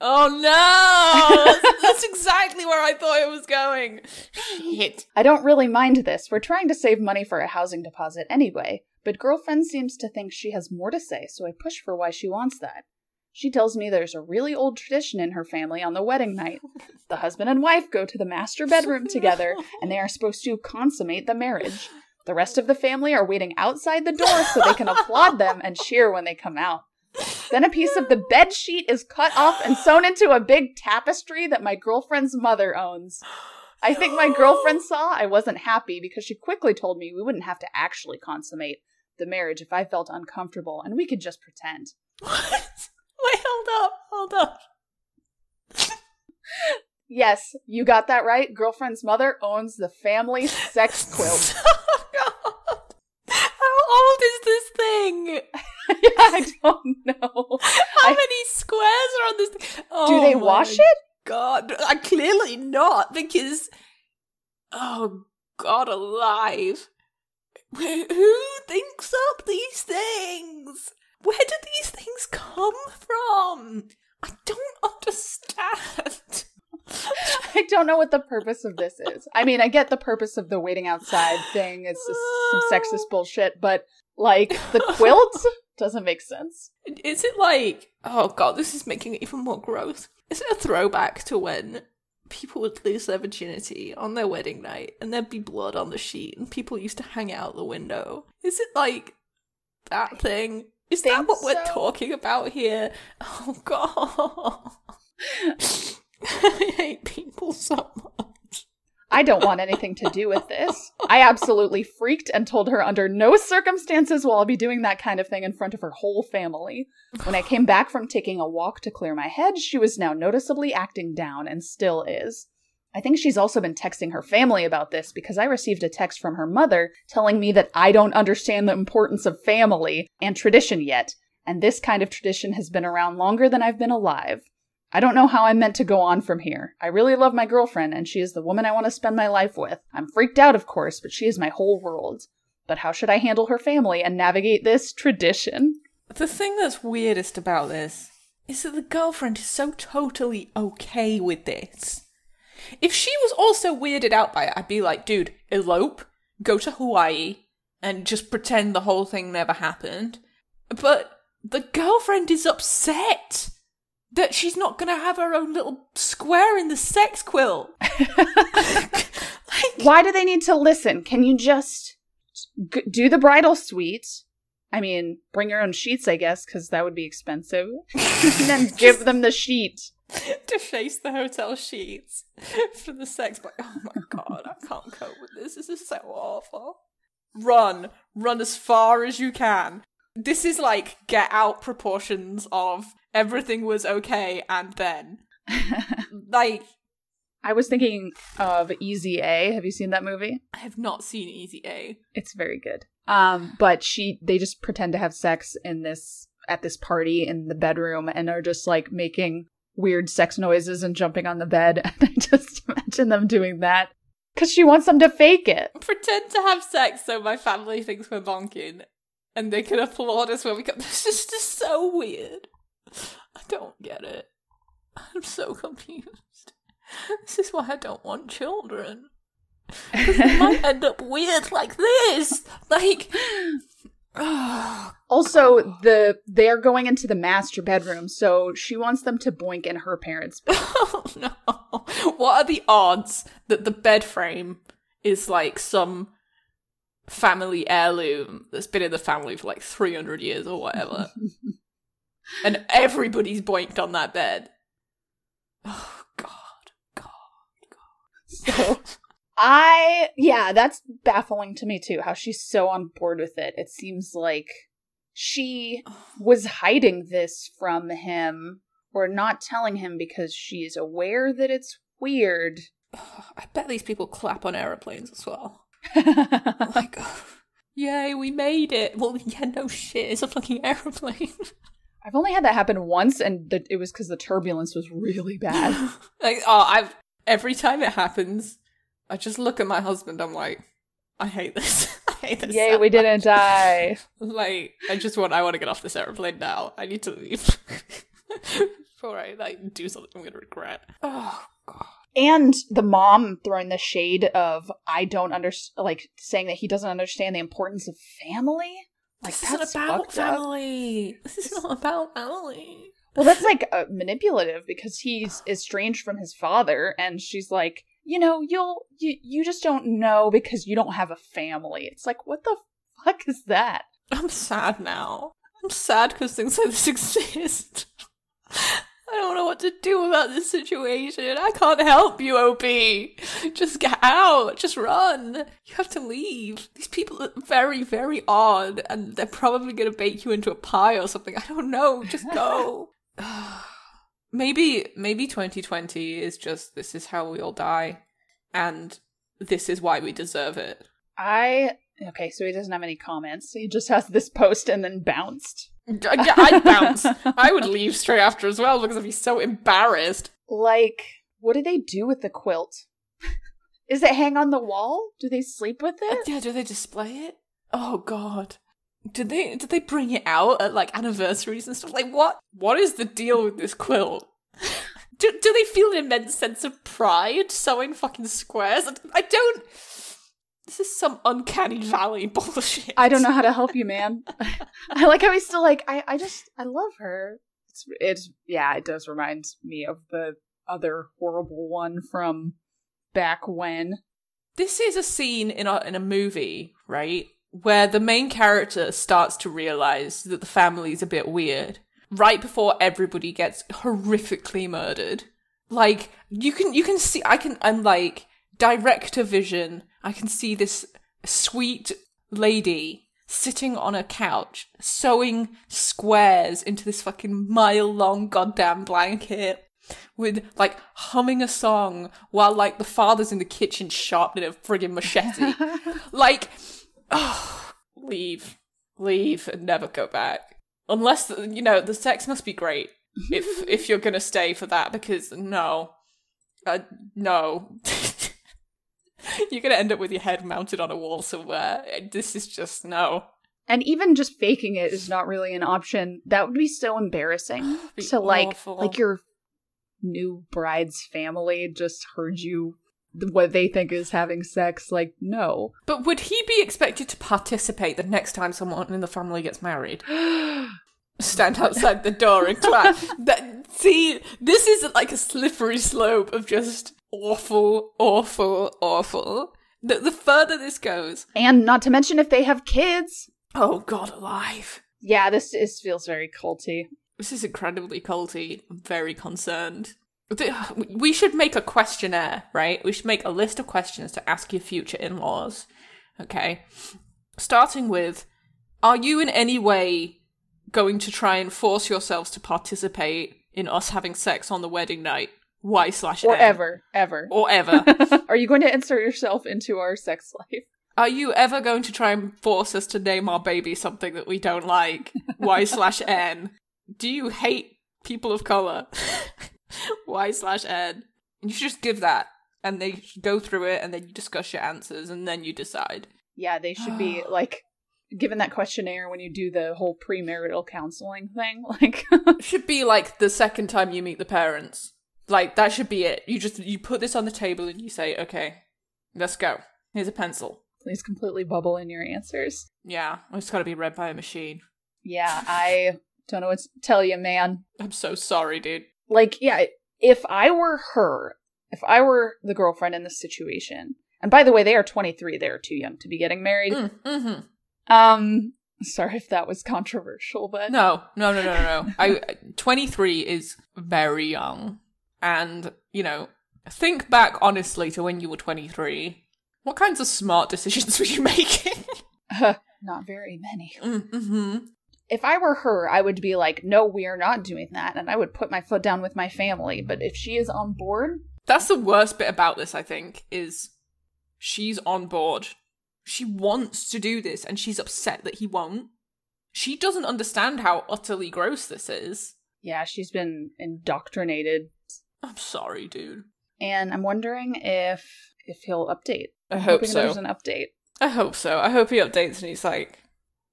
Oh no! That's, that's exactly where I thought it was going. Shit. I don't really mind this. We're trying to save money for a housing deposit anyway, but girlfriend seems to think she has more to say, so I push for why she wants that. She tells me there's a really old tradition in her family on the wedding night. The husband and wife go to the master bedroom together, and they are supposed to consummate the marriage. The rest of the family are waiting outside the door so they can applaud them and cheer when they come out. Then a piece of the bed sheet is cut off and sewn into a big tapestry that my girlfriend's mother owns. I think my girlfriend saw I wasn't happy because she quickly told me we wouldn't have to actually consummate the marriage if I felt uncomfortable and we could just pretend. What? Hold up, hold up. Yes, you got that right. Girlfriend's mother owns the family sex quilt. Oh, God. How old is this thing? yeah, I don't know. How I- many squares are on this? Thing? Oh Do they oh wash it? God, I clearly not because. Oh God, alive! Who thinks up these things? Where do these things come from? I don't understand. I don't know what the purpose of this is. I mean, I get the purpose of the waiting outside thing. It's just some sexist bullshit, but like the quilt doesn't make sense. Is it like, oh god, this is making it even more gross. Is it a throwback to when people would lose their virginity on their wedding night and there'd be blood on the sheet and people used to hang out the window? Is it like that thing? Is that what we're talking about here? Oh god. I hate people so much. I don't want anything to do with this. I absolutely freaked and told her under no circumstances will I be doing that kind of thing in front of her whole family. When I came back from taking a walk to clear my head, she was now noticeably acting down and still is. I think she's also been texting her family about this because I received a text from her mother telling me that I don't understand the importance of family and tradition yet, and this kind of tradition has been around longer than I've been alive. I don't know how I'm meant to go on from here. I really love my girlfriend, and she is the woman I want to spend my life with. I'm freaked out, of course, but she is my whole world. But how should I handle her family and navigate this tradition? The thing that's weirdest about this is that the girlfriend is so totally okay with this. If she was also weirded out by it, I'd be like, dude, elope, go to Hawaii, and just pretend the whole thing never happened. But the girlfriend is upset that she's not going to have her own little square in the sex quill. like, Why do they need to listen? Can you just g- do the bridal suite? I mean, bring your own sheets, I guess, because that would be expensive. and then give them the sheet. to face the hotel sheets for the sex. But oh my god, I can't cope with this. This is so awful. Run, run as far as you can. This is like get out proportions of everything was okay and then. like, I was thinking of Easy A. Have you seen that movie? I have not seen Easy A. It's very good. Um, but she they just pretend to have sex in this at this party in the bedroom and are just like making weird sex noises and jumping on the bed. And I just imagine them doing that because she wants them to fake it. Pretend to have sex so my family thinks we're bonking and they can applaud us when we come. This is just so weird. I don't get it. I'm so confused. This is why I don't want children. Because they might end up weird like this. Like, also, the they're going into the master bedroom, so she wants them to boink in her parents' bed. oh no! What are the odds that the bed frame is like some family heirloom that's been in the family for like 300 years or whatever? and everybody's boinked on that bed. Oh God, God, God. So I yeah, that's baffling to me too. How she's so on board with it. It seems like she was hiding this from him or not telling him because she's aware that it's weird. I bet these people clap on aeroplanes as well. like, oh, yay, we made it. Well, yeah, no shit, it's a fucking aeroplane. I've only had that happen once, and the, it was because the turbulence was really bad. like, oh, I've every time it happens, I just look at my husband. I'm like, I hate this. I hate this. Yay, so we didn't die. Like, I just want. I want to get off this airplane now. I need to leave before I like do something I'm gonna regret. Oh god. And the mom throwing the shade of I don't understand, like saying that he doesn't understand the importance of family. Like This isn't about fucked up. family. This is not about family. Well, that's like uh, manipulative because he's estranged from his father, and she's like, you know, you'll you you just don't know because you don't have a family. It's like, what the fuck is that? I'm sad now. I'm sad because things like this exist. I don't know what to do about this situation. I can't help you, OP. Just get out. Just run. You have to leave. These people are very, very odd, and they're probably going to bake you into a pie or something. I don't know. Just go. maybe, maybe 2020 is just this is how we all die, and this is why we deserve it. I okay, so he doesn't have any comments. He just has this post and then bounced. Yeah, I'd bounce. I would leave straight after as well because I'd be so embarrassed. Like, what do they do with the quilt? Is it hang on the wall? Do they sleep with it? Uh, yeah, do they display it? Oh god. Did they did they bring it out at like anniversaries and stuff? Like what what is the deal with this quilt? Do, do they feel an immense sense of pride sewing fucking squares? I don't this is some uncanny valley bullshit. I don't know how to help you, man. I like how he's still like, I, I just, I love her. It's, it's, yeah, it does remind me of the other horrible one from back when. This is a scene in a in a movie, right? Where the main character starts to realize that the family's a bit weird. Right before everybody gets horrifically murdered. Like you can you can see I can I'm like director vision. I can see this sweet lady sitting on a couch sewing squares into this fucking mile long goddamn blanket with like humming a song while like the father's in the kitchen sharpening a friggin' machete. like, oh, leave, leave, and never go back. Unless you know the sex must be great if if you're gonna stay for that because no, uh, no. You're gonna end up with your head mounted on a wall somewhere. This is just no. And even just faking it is not really an option. That would be so embarrassing Be to like awful. like your new bride's family just heard you what they think is having sex. Like no. But would he be expected to participate the next time someone in the family gets married? Stand outside the door and clap. that, see, this is like a slippery slope of just awful, awful, awful. The, the further this goes, and not to mention if they have kids. oh god alive. Yeah, this is feels very culty. This is incredibly culty. I'm very concerned. We should make a questionnaire, right? We should make a list of questions to ask your future in laws. Okay. Starting with Are you in any way going to try and force yourselves to participate in us having sex on the wedding night? Y slash Or ever, ever. Or ever. Are you going to insert yourself into our sex life? Are you ever going to try and force us to name our baby something that we don't like? Y slash N. Do you hate people of color? y slash N. You should just give that, and they go through it, and then you discuss your answers, and then you decide. Yeah, they should be like given that questionnaire when you do the whole premarital counseling thing. Like, should be like the second time you meet the parents. Like that should be it. You just you put this on the table and you say, "Okay, let's go. Here's a pencil." please completely bubble in your answers. Yeah, it's got to be read by a machine. Yeah, I don't know what to tell you, man. I'm so sorry, dude. Like, yeah, if I were her, if I were the girlfriend in this situation, and by the way, they are 23, they are too young to be getting married. Mm, hmm Um, sorry if that was controversial, but No, no, no, no, no, no. I 23 is very young. And, you know, think back honestly to when you were 23. What kinds of smart decisions were you making? not very many. mm-hmm. If I were her, I would be like, no, we are not doing that, and I would put my foot down with my family. But if she is on board, That's the worst bit about this, I think, is she's on board. She wants to do this and she's upset that he won't. She doesn't understand how utterly gross this is. yeah, she's been indoctrinated, I'm sorry, dude. and I'm wondering if if he'll update. I I'm hope so. There's an update. I hope so. I hope he updates and he's like,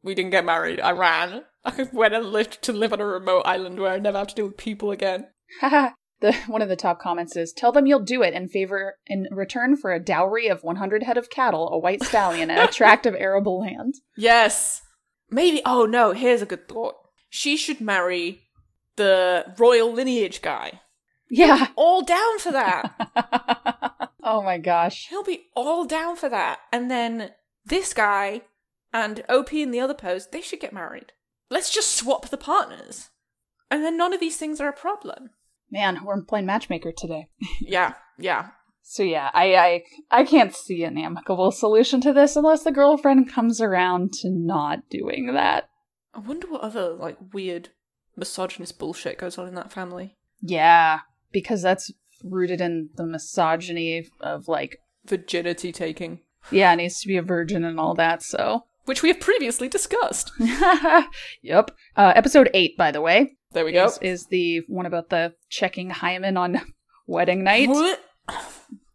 we didn't get married. I ran. I went and lived to live on a remote island where I never have to deal with people again. Haha. the one of the top comments is tell them you'll do it in favor in return for a dowry of 100 head of cattle, a white stallion, and a tract of arable land. Yes. Maybe. Oh no, here's a good thought. She should marry the royal lineage guy. Yeah. All down for that. oh my gosh. He'll be all down for that. And then this guy and OP in the other post, they should get married. Let's just swap the partners. And then none of these things are a problem. Man, we're playing matchmaker today. Yeah, yeah. So yeah, I I I can't see an amicable solution to this unless the girlfriend comes around to not doing that. I wonder what other, like, weird misogynist bullshit goes on in that family. Yeah, because that's rooted in the misogyny of like, Virginity taking. yeah, needs to be a virgin and all that. So, Which we have previously discussed. yep. Uh, episode eight, by the way, There we go. is, is the one about the checking hymen on wedding night. What?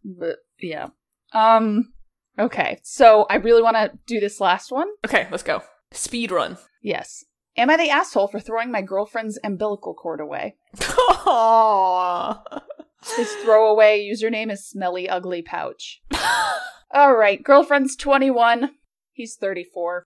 But yeah. Um. Okay, so I really want to do this last one. Okay, let's go. Speed run. Yes. Am I the asshole for throwing my girlfriend's umbilical cord away? Aww. His throwaway username is Smelly Ugly Pouch. All right, girlfriend's 21. He's 34.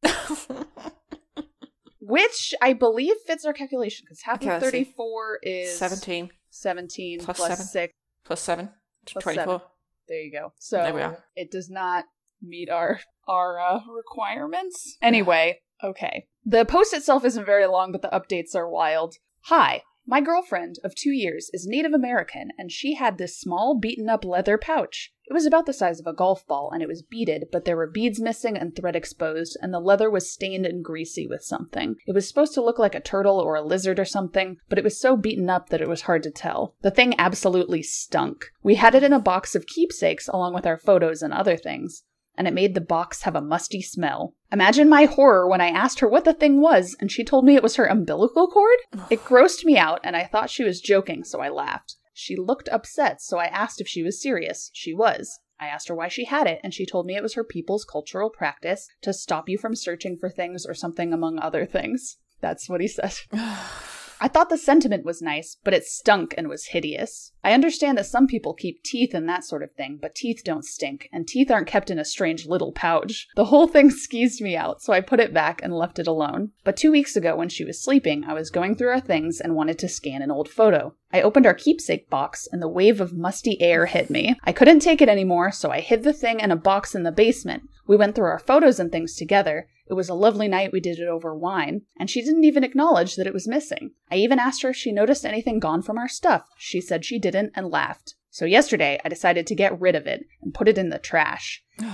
Which I believe fits our calculation because half Okay, of let's see. 34 is 17 17 Plus plus seven. 6. plus 7. Plus 24. seven. There you go. So There we are. it does not meet our our uh, requirements. Anyway, okay. The post itself isn't very long, but the updates are wild. Hi. My girlfriend of two years is Native American, and she had this small, beaten up leather pouch. It was about the size of a golf ball, and it was beaded, but there were beads missing and thread exposed, and the leather was stained and greasy with something. It was supposed to look like a turtle or a lizard or something, but it was so beaten up that it was hard to tell. The thing absolutely stunk. We had it in a box of keepsakes along with our photos and other things and it made the box have a musty smell. Imagine my horror when I asked her what the thing was, and she told me it was her umbilical cord. It grossed me out, and I thought she was joking, so I laughed. She looked upset, so I asked if she was serious. She was. I asked her why she had it, and she told me it was her people's cultural practice to stop you from searching for things or something among other things. That's what he said. I thought the sentiment was nice, but it stunk and was hideous. I understand that some people keep teeth and that sort of thing, but teeth don't stink, and teeth aren't kept in a strange little pouch. The whole thing skeezed me out, so I put it back and left it alone. But two weeks ago, when she was sleeping, I was going through our things and wanted to scan an old photo. I opened our keepsake box, and the wave of musty air hit me. I couldn't take it anymore, so I hid the thing in a box in the basement. We went through our photos and things together, it was a lovely night, we did it over wine, and she didn't even acknowledge that it was missing. I even asked her if she noticed anything gone from our stuff. She said she didn't and laughed. So yesterday, I decided to get rid of it and put it in the trash.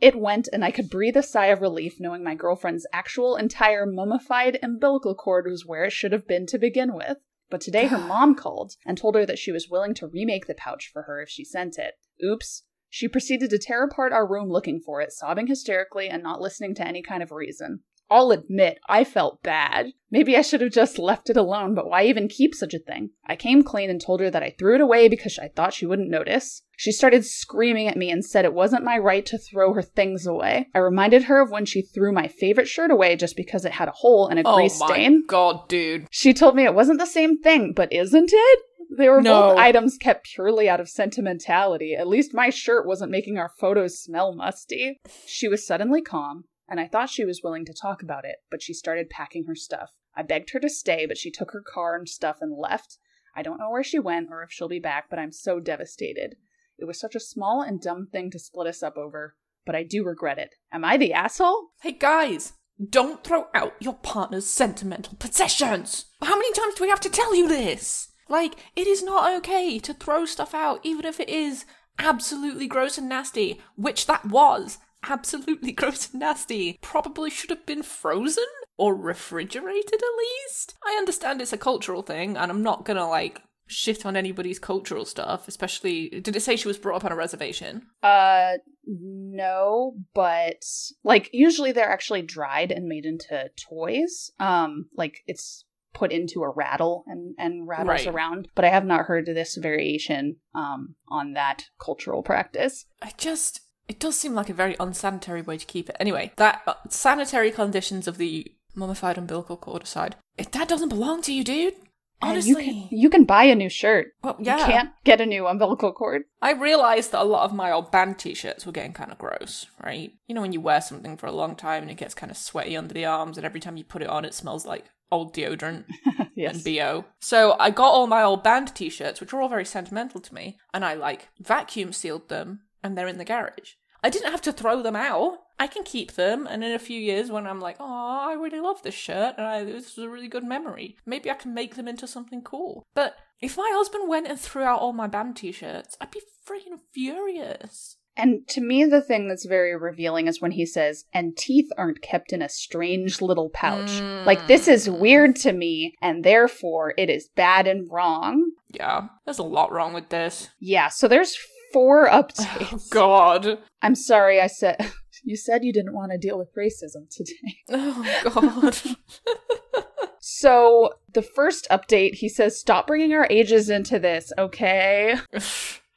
It went, and I could breathe a sigh of relief knowing my girlfriend's actual entire mummified umbilical cord was where it should have been to begin with. But today her mom called and told her that she was willing to remake the pouch for her if she sent it. Oops, she proceeded to tear apart our room looking for it, sobbing hysterically and not listening to any kind of reason. I'll admit, I felt bad. Maybe I should have just left it alone, but why even keep such a thing? I came clean and told her that I threw it away because I thought she wouldn't notice. She started screaming at me and said it wasn't my right to throw her things away. I reminded her of when she threw my favorite shirt away just because it had a hole and a oh grease my stain. god, dude. She told me it wasn't the same thing, but isn't it? They were No. both items kept purely out of sentimentality. At least my shirt wasn't making our photos smell musty. She was suddenly calm, and I thought she was willing to talk about it, but she started packing her stuff. I begged her to stay, but she took her car and stuff and left. I don't know where she went or if she'll be back, but I'm so devastated. It was such a small and dumb thing to split us up over, but I do regret it. Am I the asshole? Hey guys, don't throw out your partner's sentimental possessions. How many times do we have to tell you this? Like, it is not okay to throw stuff out, even if it is absolutely gross and nasty, which that was. Absolutely gross and nasty. Probably should have been frozen or refrigerated at least. I understand it's a cultural thing, and I'm not gonna like shit on anybody's cultural stuff, especially. Did it say she was brought up on a reservation? Uh, no, but like usually they're actually dried and made into toys. Um, like it's put into a rattle and and rattles Right. around. But I have not heard this variation um on that cultural practice. I just it does seem like a very unsanitary way to keep it. Anyway, that uh, sanitary conditions of the mummified umbilical cord aside, if that doesn't belong to you, dude. And Honestly, you can you can buy a new shirt. well, yeah. You can't get a new umbilical cord. I realized that a lot of my old band t-shirts were getting kind of gross, right? You know when you wear something for a long time and it gets kind of sweaty under the arms, and every time you put it on, it smells like old deodorant. yes. and BO. So I got all my old band t shirts, which are all very sentimental to me, and I like vacuum sealed them and they're in the garage. I didn't have to throw them out. I can keep them, and in a few years, when I'm like, oh, I really love this shirt, and I, this was a really good memory, maybe I can make them into something cool. But if my husband went and threw out all my band t shirts, I'd be freaking furious. And to me, the thing that's very revealing is when he says, and teeth aren't kept in a strange little pouch. Like, this is mm. weird to me, and therefore it is bad and wrong. Yeah, there's a lot wrong with this. Yeah, so there's four Oh, updates. God. I'm sorry, I said. You said you didn't want to deal with racism today. Oh, God. So, the first update, he says, stop bringing our ages into this, okay?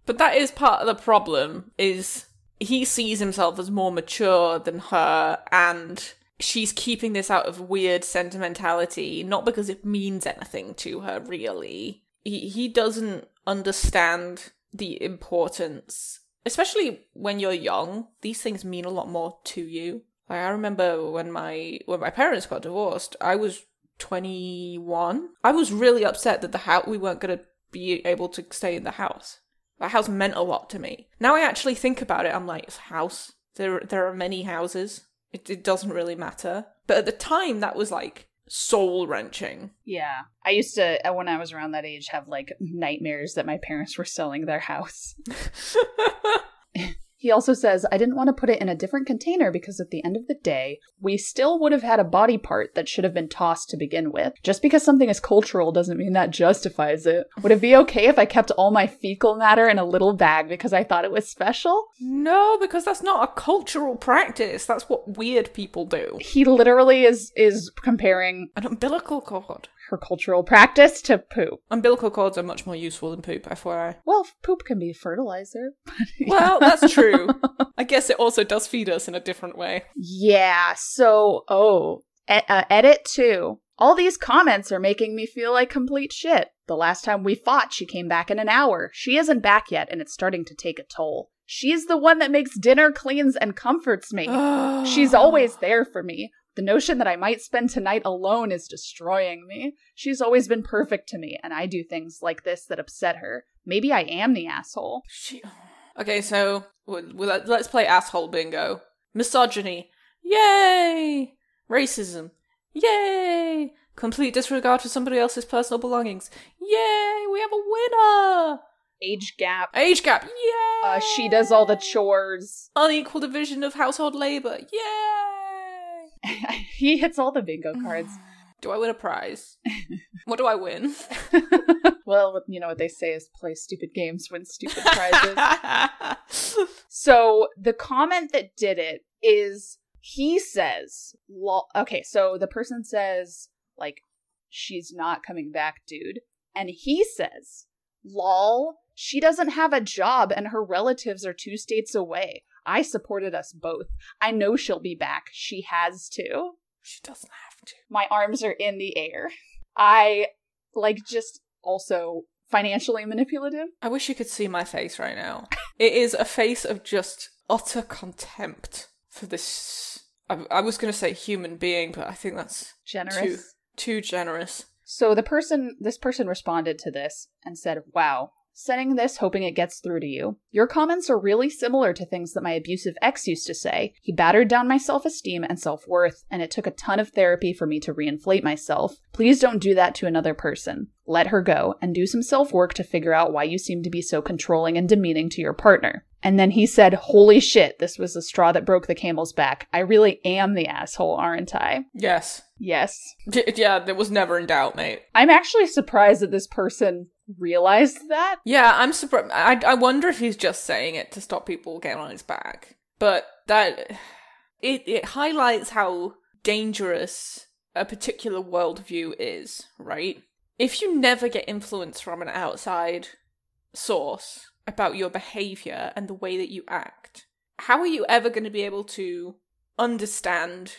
But that is part of the problem is he sees himself as more mature than her and she's keeping this out of weird sentimentality not because it means anything to her really. He he doesn't understand the importance especially when you're young these things mean a lot more to you. Like I remember when my when my parents got divorced, I was 21. I was really upset that the house we weren't going to be able to stay in the house. That house meant a lot to me. Now I actually think about it, I'm like, it's a house. There, there are many houses. It, it doesn't really matter. But at the time, that was like soul wrenching. Yeah. I used to, uh, when I was around that age, have like nightmares that my parents were selling their house. He also says, I didn't want to put it in a different container because at the end of the day, we still would have had a body part that should have been tossed to begin with. Just because something is cultural doesn't mean that justifies it. Would it be okay if I kept all my fecal matter in a little bag because I thought it was special? no, because that's not a cultural practice. That's what weird people do. He literally is is comparing An umbilical cord. Cultural practice to poop. Umbilical cords are much more useful than poop, FYI. Well, poop can be fertilizer. Well, that's true. I guess it also does feed us in a different way. Yeah, so, oh, e- uh, edit two. All these comments are making me feel like complete shit. The last time we fought, she came back in an hour. She isn't back yet, and it's starting to take a toll. She's the one that makes dinner, cleans, and comforts me. She's always there for me. The notion that I might spend tonight alone is destroying me. She's always been perfect to me, and I do things like this that upset her. Maybe I am the asshole. She... Okay, so we- we- let- let's play asshole bingo. Misogyny. Yay! Racism. Yay! Complete disregard for somebody else's personal belongings. Yay! We have a winner! Age gap. Age gap. Yay! Uh, she does all the chores. Unequal division of household labor. Yay! he hits all the bingo cards. Do I win a prize? what do I win? well, you know what they say is play stupid games, win stupid prizes. so the comment that did it is he says, lol. Okay, so the person says, like, she's not coming back, dude. And he says, lol, she doesn't have a job and her relatives are two states away. I supported us both. I know she'll be back. She has to. she doesn't have to. My arms are in the air. I, like, just also financially manipulative. I wish you could see my face right now. it is a face of just utter contempt for this. I, I was going to say human being, but I think that's Generous. too too generous. So the person, this person responded to this and said, Wow, sending this hoping it gets through to you. Your comments are really similar to things that my abusive ex used to say. He battered down my self esteem and self worth, and it took a ton of therapy for me to reinflate myself. Please don't do that to another person. Let her go and do some self work to figure out why you seem to be so controlling and demeaning to your partner. And then he said, Holy shit, this was the straw that broke the camel's back. I really am the asshole, aren't I? Yes. Yes. D- yeah, there was never in doubt, mate. I'm actually surprised that this person realized that. Yeah, I'm surprised. I, I wonder if he's just saying it to stop people getting on his back. But that it it highlights how dangerous a particular worldview is, right? If you never get influence from an outside source about your behavior and the way that you act, how are you ever going to be able to understand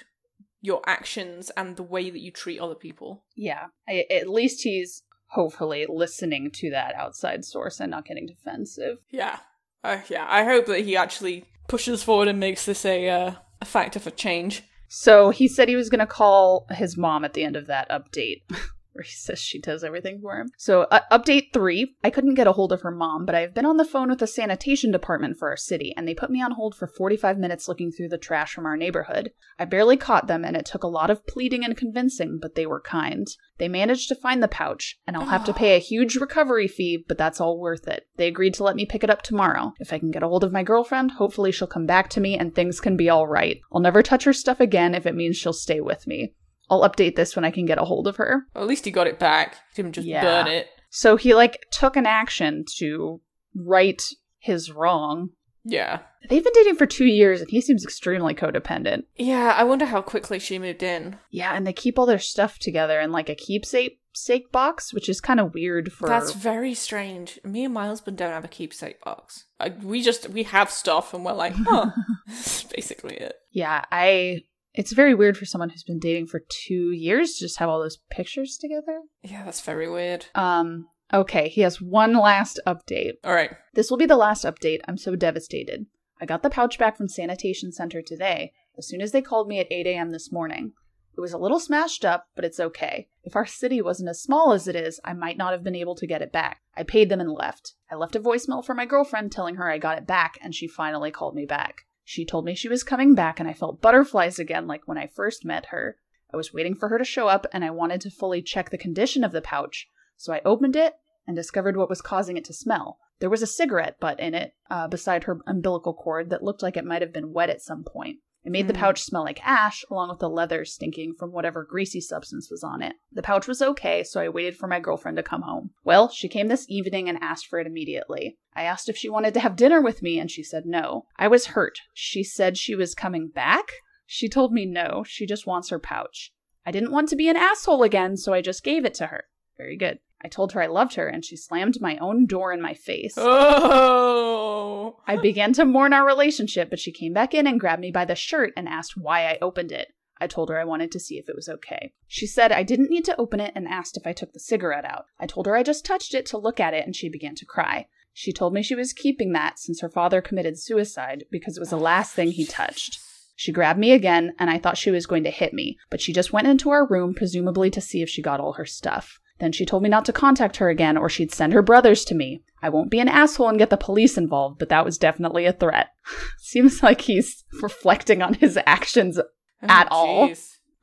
your actions and the way that you treat other people? Yeah. I, at least he's hopefully listening to that outside source and not getting defensive. Yeah. Uh, yeah, I hope that he actually pushes forward and makes this a uh, a factor for change. So he said he was going to call his mom at the end of that update. Where he says she does everything for him. So, uh, update three. I couldn't get a hold of her mom, but I've been on the phone with the sanitation department for our city, and they put me on hold for 45 minutes looking through the trash from our neighborhood. I barely caught them, and it took a lot of pleading and convincing, but they were kind. They managed to find the pouch, and I'll have to pay a huge recovery fee, but that's all worth it. They agreed to let me pick it up tomorrow. If I can get a hold of my girlfriend, hopefully she'll come back to me and things can be all right. I'll never touch her stuff again if it means she'll stay with me. I'll update this when I can get a hold of her. Well, at least he got it back. He didn't just Yeah. burn it. So he like took an action to right his wrong. Yeah. They've been dating for two years and he seems extremely codependent. Yeah, I wonder how quickly she moved in. Yeah, and they keep all their stuff together in like a keepsake sake box, which is kind of weird for That's very strange. Me and my husband don't have a keepsake box. I, we just we have stuff and we're like, huh. That's basically it. Yeah, I it's very weird for someone who's been dating for 2 years to just have all those pictures together. Yeah, that's very weird. Um okay, he has one last update. All right. This will be the last update. I'm so devastated. I got the pouch back from Sanitation Center today, as soon as they called me at 8 a.m. this morning. It was a little smashed up, but it's okay. If our city wasn't as small as it is, I might not have been able to get it back. I paid them and left. I left a voicemail for my girlfriend telling her I got it back, and she finally called me back. She told me she was coming back, and I felt butterflies again like when I first met her. I was waiting for her to show up and I wanted to fully check the condition of the pouch, so I opened it and discovered what was causing it to smell. There was a cigarette butt in it, uh, beside her umbilical cord, that looked like it might have been wet at some point. It made the Mm. pouch smell like ash, along with the leather stinking from whatever greasy substance was on it. The pouch was okay, so I waited for my girlfriend to come home. Well, she came this evening and asked for it immediately. I asked if she wanted to have dinner with me, and she said no. I was hurt. She said she was coming back? She told me no, she just wants her pouch. I didn't want to be an asshole again, so I just gave it to her. Very good. I told her I loved her, and she slammed my own door in my face. Oh. I began to mourn our relationship, but she came back in and grabbed me by the shirt and asked why I opened it. I told her I wanted to see if it was okay. She said I didn't need to open it and asked if I took the cigarette out. I told her I just touched it to look at it and she began to cry. She told me she was keeping that since her father committed suicide because it was the last thing he touched. She grabbed me again and I thought she was going to hit me, but she just went into our room, presumably to see if she got all her stuff. Then she told me not to contact her again or she'd send her brothers to me. I won't be an asshole and get the police involved, but that was definitely a threat. Seems like he's reflecting on his actions, oh, At all.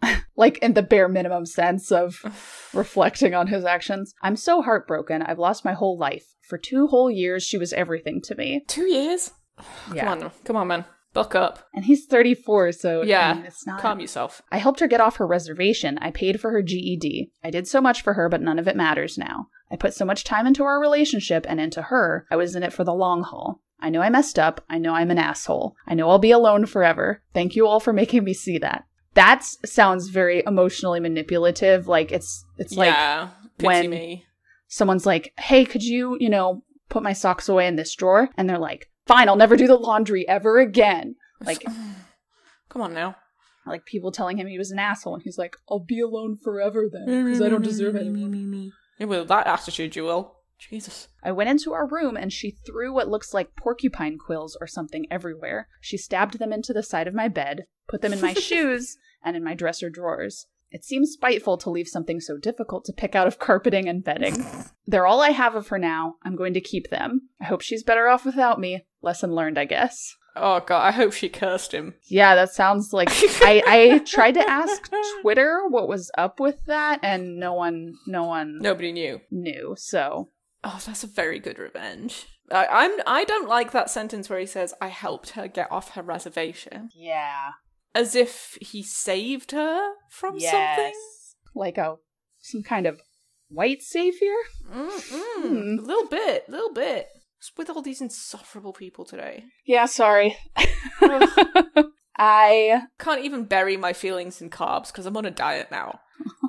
Oh, like in the bare minimum sense of reflecting on his actions. I'm so heartbroken. I've lost my whole life. For two whole years, she was everything to me. Two years? Yeah. Come on, come on, man. Buck up. And he's 34, so Yeah, I mean, it's not. Calm yourself. I helped her get off her reservation. I paid for her GED. I did so much for her, but none of it matters now. I put so much time into our relationship and into her. I was in it for the long haul. I know I messed up. I know I'm an asshole. I know I'll be alone forever. Thank you all for making me see that. That sounds very emotionally manipulative. Like it's it's like yeah. Pity when- me. someone's like, "Hey, could you, you know, put my socks away in this drawer?" And they're like, "Fine, I'll never do the laundry ever again." Like Come on now. like people telling him he was an asshole and he's like, "I'll be alone forever then because I don't deserve it anymore." Yeah, with that attitude, you will. Jesus. I went into our room and she threw what looks like porcupine quills or something everywhere. She stabbed them into the side of my bed, put them in my shoes, and in my dresser drawers. It seems spiteful to leave something so difficult to pick out of carpeting and bedding. They're all I have of her now. I'm going to keep them. I hope she's better off without me. Lesson learned, I guess. Oh god, I hope she cursed him. Yeah, that sounds like I, I tried to ask Twitter what was up with that, and no one no one Nobody knew. knew. So Oh, that's a very good revenge. I, I'm. I don't like that sentence where he says, "I helped her get off her reservation," yeah, as if he saved her from something. like a some kind of white savior. Mm-mm. Hmm. A little bit, little bit. What's with all these insufferable people today? Yeah, sorry. I Can't even bury my feelings in carbs because I'm on a diet now.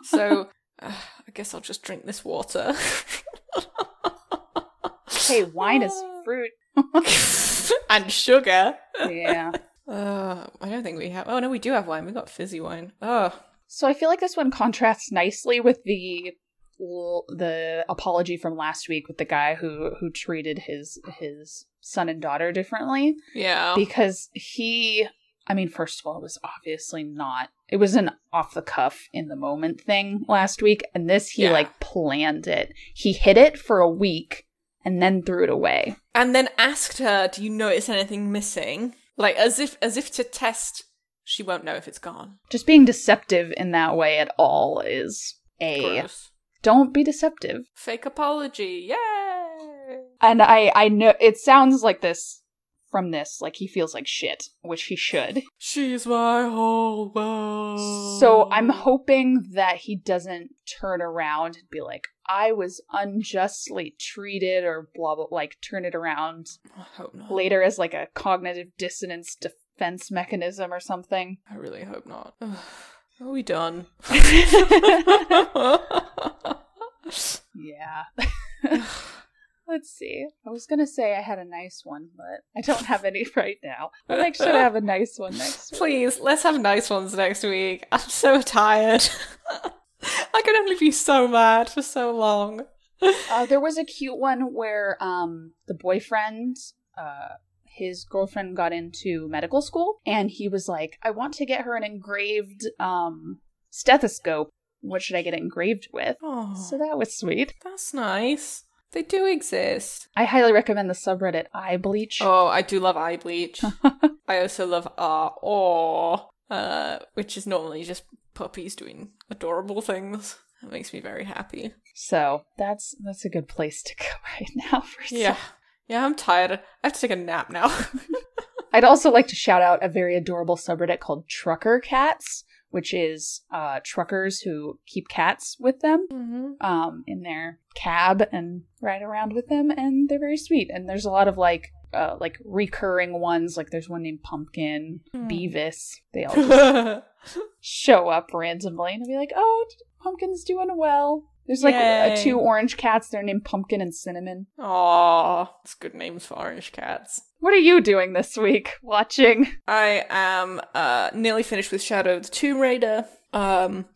So uh, I guess I'll just drink this water. hey, wine is fruit. and sugar. Yeah. Uh, I don't think we have. Oh no, we do have wine. We got fizzy wine. Oh, So I feel like this one contrasts nicely with the the apology from last week with the guy who who treated his his son and daughter differently yeah. because he I mean first of all it was obviously not it was an off the cuff in the moment thing last week and this he Yeah. like planned it. He hid it for a week and then threw it away. and then asked her, "Do you notice anything missing?" Like as if as if to test. She won't know if it's gone. Just being deceptive in that way at all is a Gross. Don't be deceptive. Fake apology. Yay! And I I know it sounds like this from this like he feels like shit, which he should. She's my whole world. So I'm hoping that he doesn't turn around and be like I was unjustly treated or blah blah like turn it around I hope not. later as like a cognitive dissonance defense mechanism or something. I really hope not. Are we done? Yeah. Let's see. I was gonna say I had a nice one, but I don't have any right now. I'll make sure to have a nice one next week. Please, let's have nice ones next week. I'm so tired. I can only be so mad for so long. Uh, there was a cute one where um the boyfriend uh his girlfriend got into medical school and he was like I want to get her an engraved um stethoscope. What should I get engraved with? Oh, So that was sweet. that's nice. They do exist. I highly recommend the subreddit eye bleach. Oh, I do love eye bleach. I also love ah or uh, which is normally just puppies doing adorable things. That makes me very happy. So that's that's a good place to go right now for some- Yeah. Yeah, I'm tired. I have to take a nap now. I'd also like to shout out a very adorable subreddit called Trucker Cats, which is uh, truckers who keep cats with them mm-hmm. um, in their cab and ride around with them, and they're very sweet. And there's a lot of like uh, like recurring ones. Like there's one named Pumpkin, Hmm. Beavis. They all show up randomly and be like, "Oh, Pumpkin's doing well." There's like uh, two orange cats. They're named Pumpkin and Cinnamon. Aw, it's good names for orange cats. What are you doing this week? Watching? I am uh, nearly finished with Shadow of the Tomb Raider. Um,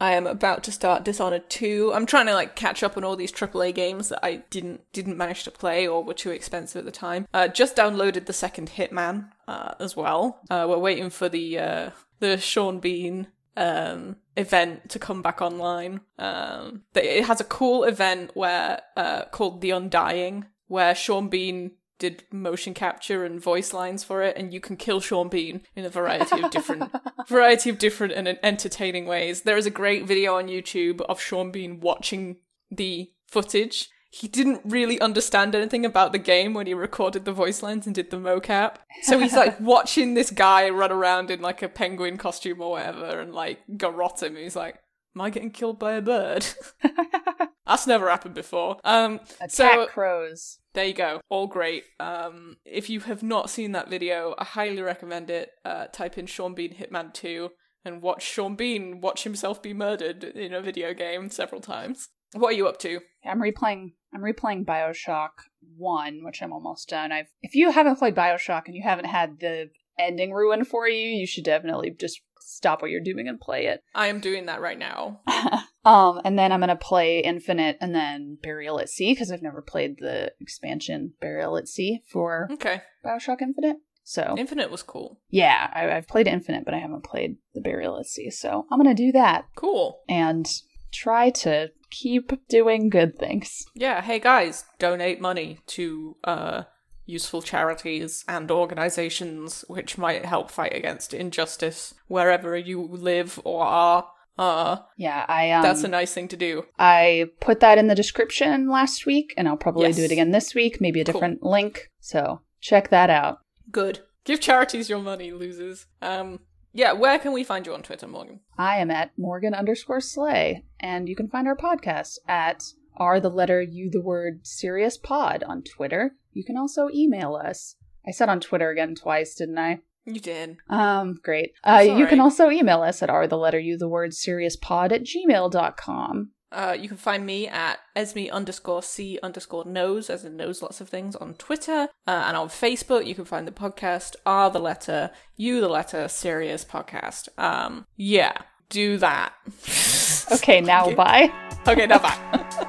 I am about to start Dishonored 2. I'm trying to like catch up on all these AAA games that I didn't didn't manage to play or were too expensive at the time. Uh, just downloaded the second Hitman uh, as well. Uh, we're waiting for the uh, the Sean Bean um event to come back online um it has a cool event where uh called the undying where sean bean did motion capture and voice lines for it and you can kill sean bean in a variety of different variety of different and entertaining ways there is a great video on youtube of sean bean watching the footage he didn't really understand anything about the game when he recorded the voice lines and did the mocap. So he's like watching this guy run around in like a penguin costume or whatever and like garrot him. He's like, Am I getting killed by a bird? That's never happened before. Um Attack So- crows. There you go. All great. Um if you have not seen that video, I highly recommend it. Uh type in Sean Bean Hitman 2 and watch Sean Bean watch himself be murdered in a video game several times. What are you up to? I'm replaying. I'm replaying Bioshock One, which I'm almost done. I've. If you haven't played Bioshock and you haven't had the ending ruined for you, you should definitely just stop what you're doing and play it. I am doing that right now. um, and then I'm gonna play Infinite and then Burial at Sea because I've never played the expansion Burial at Sea for Okay. Bioshock Infinite. So Infinite was cool. yeah, I, I've played Infinite, but I haven't played the Burial at Sea. So I'm gonna do that Cool. and try to keep doing good things. Yeah, hey guys, donate money to uh useful charities and organizations which might help fight against injustice wherever you live or are. Uh Yeah, I um, that's a nice thing to do. I put that in the description last week, and I'll probably Yes. do it again this week, maybe a Cool. different link. So check that out. Good. Give charities your money, losers. Um yeah, where can we find you on Twitter, Morgan? I am at Morgan underscore Slay, and you can find our podcast at are the letter you the word serious pod on Twitter. You can also email us. I said on Twitter again twice, didn't I? You did. Um, great. Uh, you can also email us at are the letter you the word serious pod at gmail.com. Uh, you can find me at Esme underscore C underscore knows, as in knows lots of things, on Twitter. Uh, and on Facebook, you can find the podcast R the letter, U the letter, serious podcast. Um, yeah, do that. Okay, now bye. okay, now bye.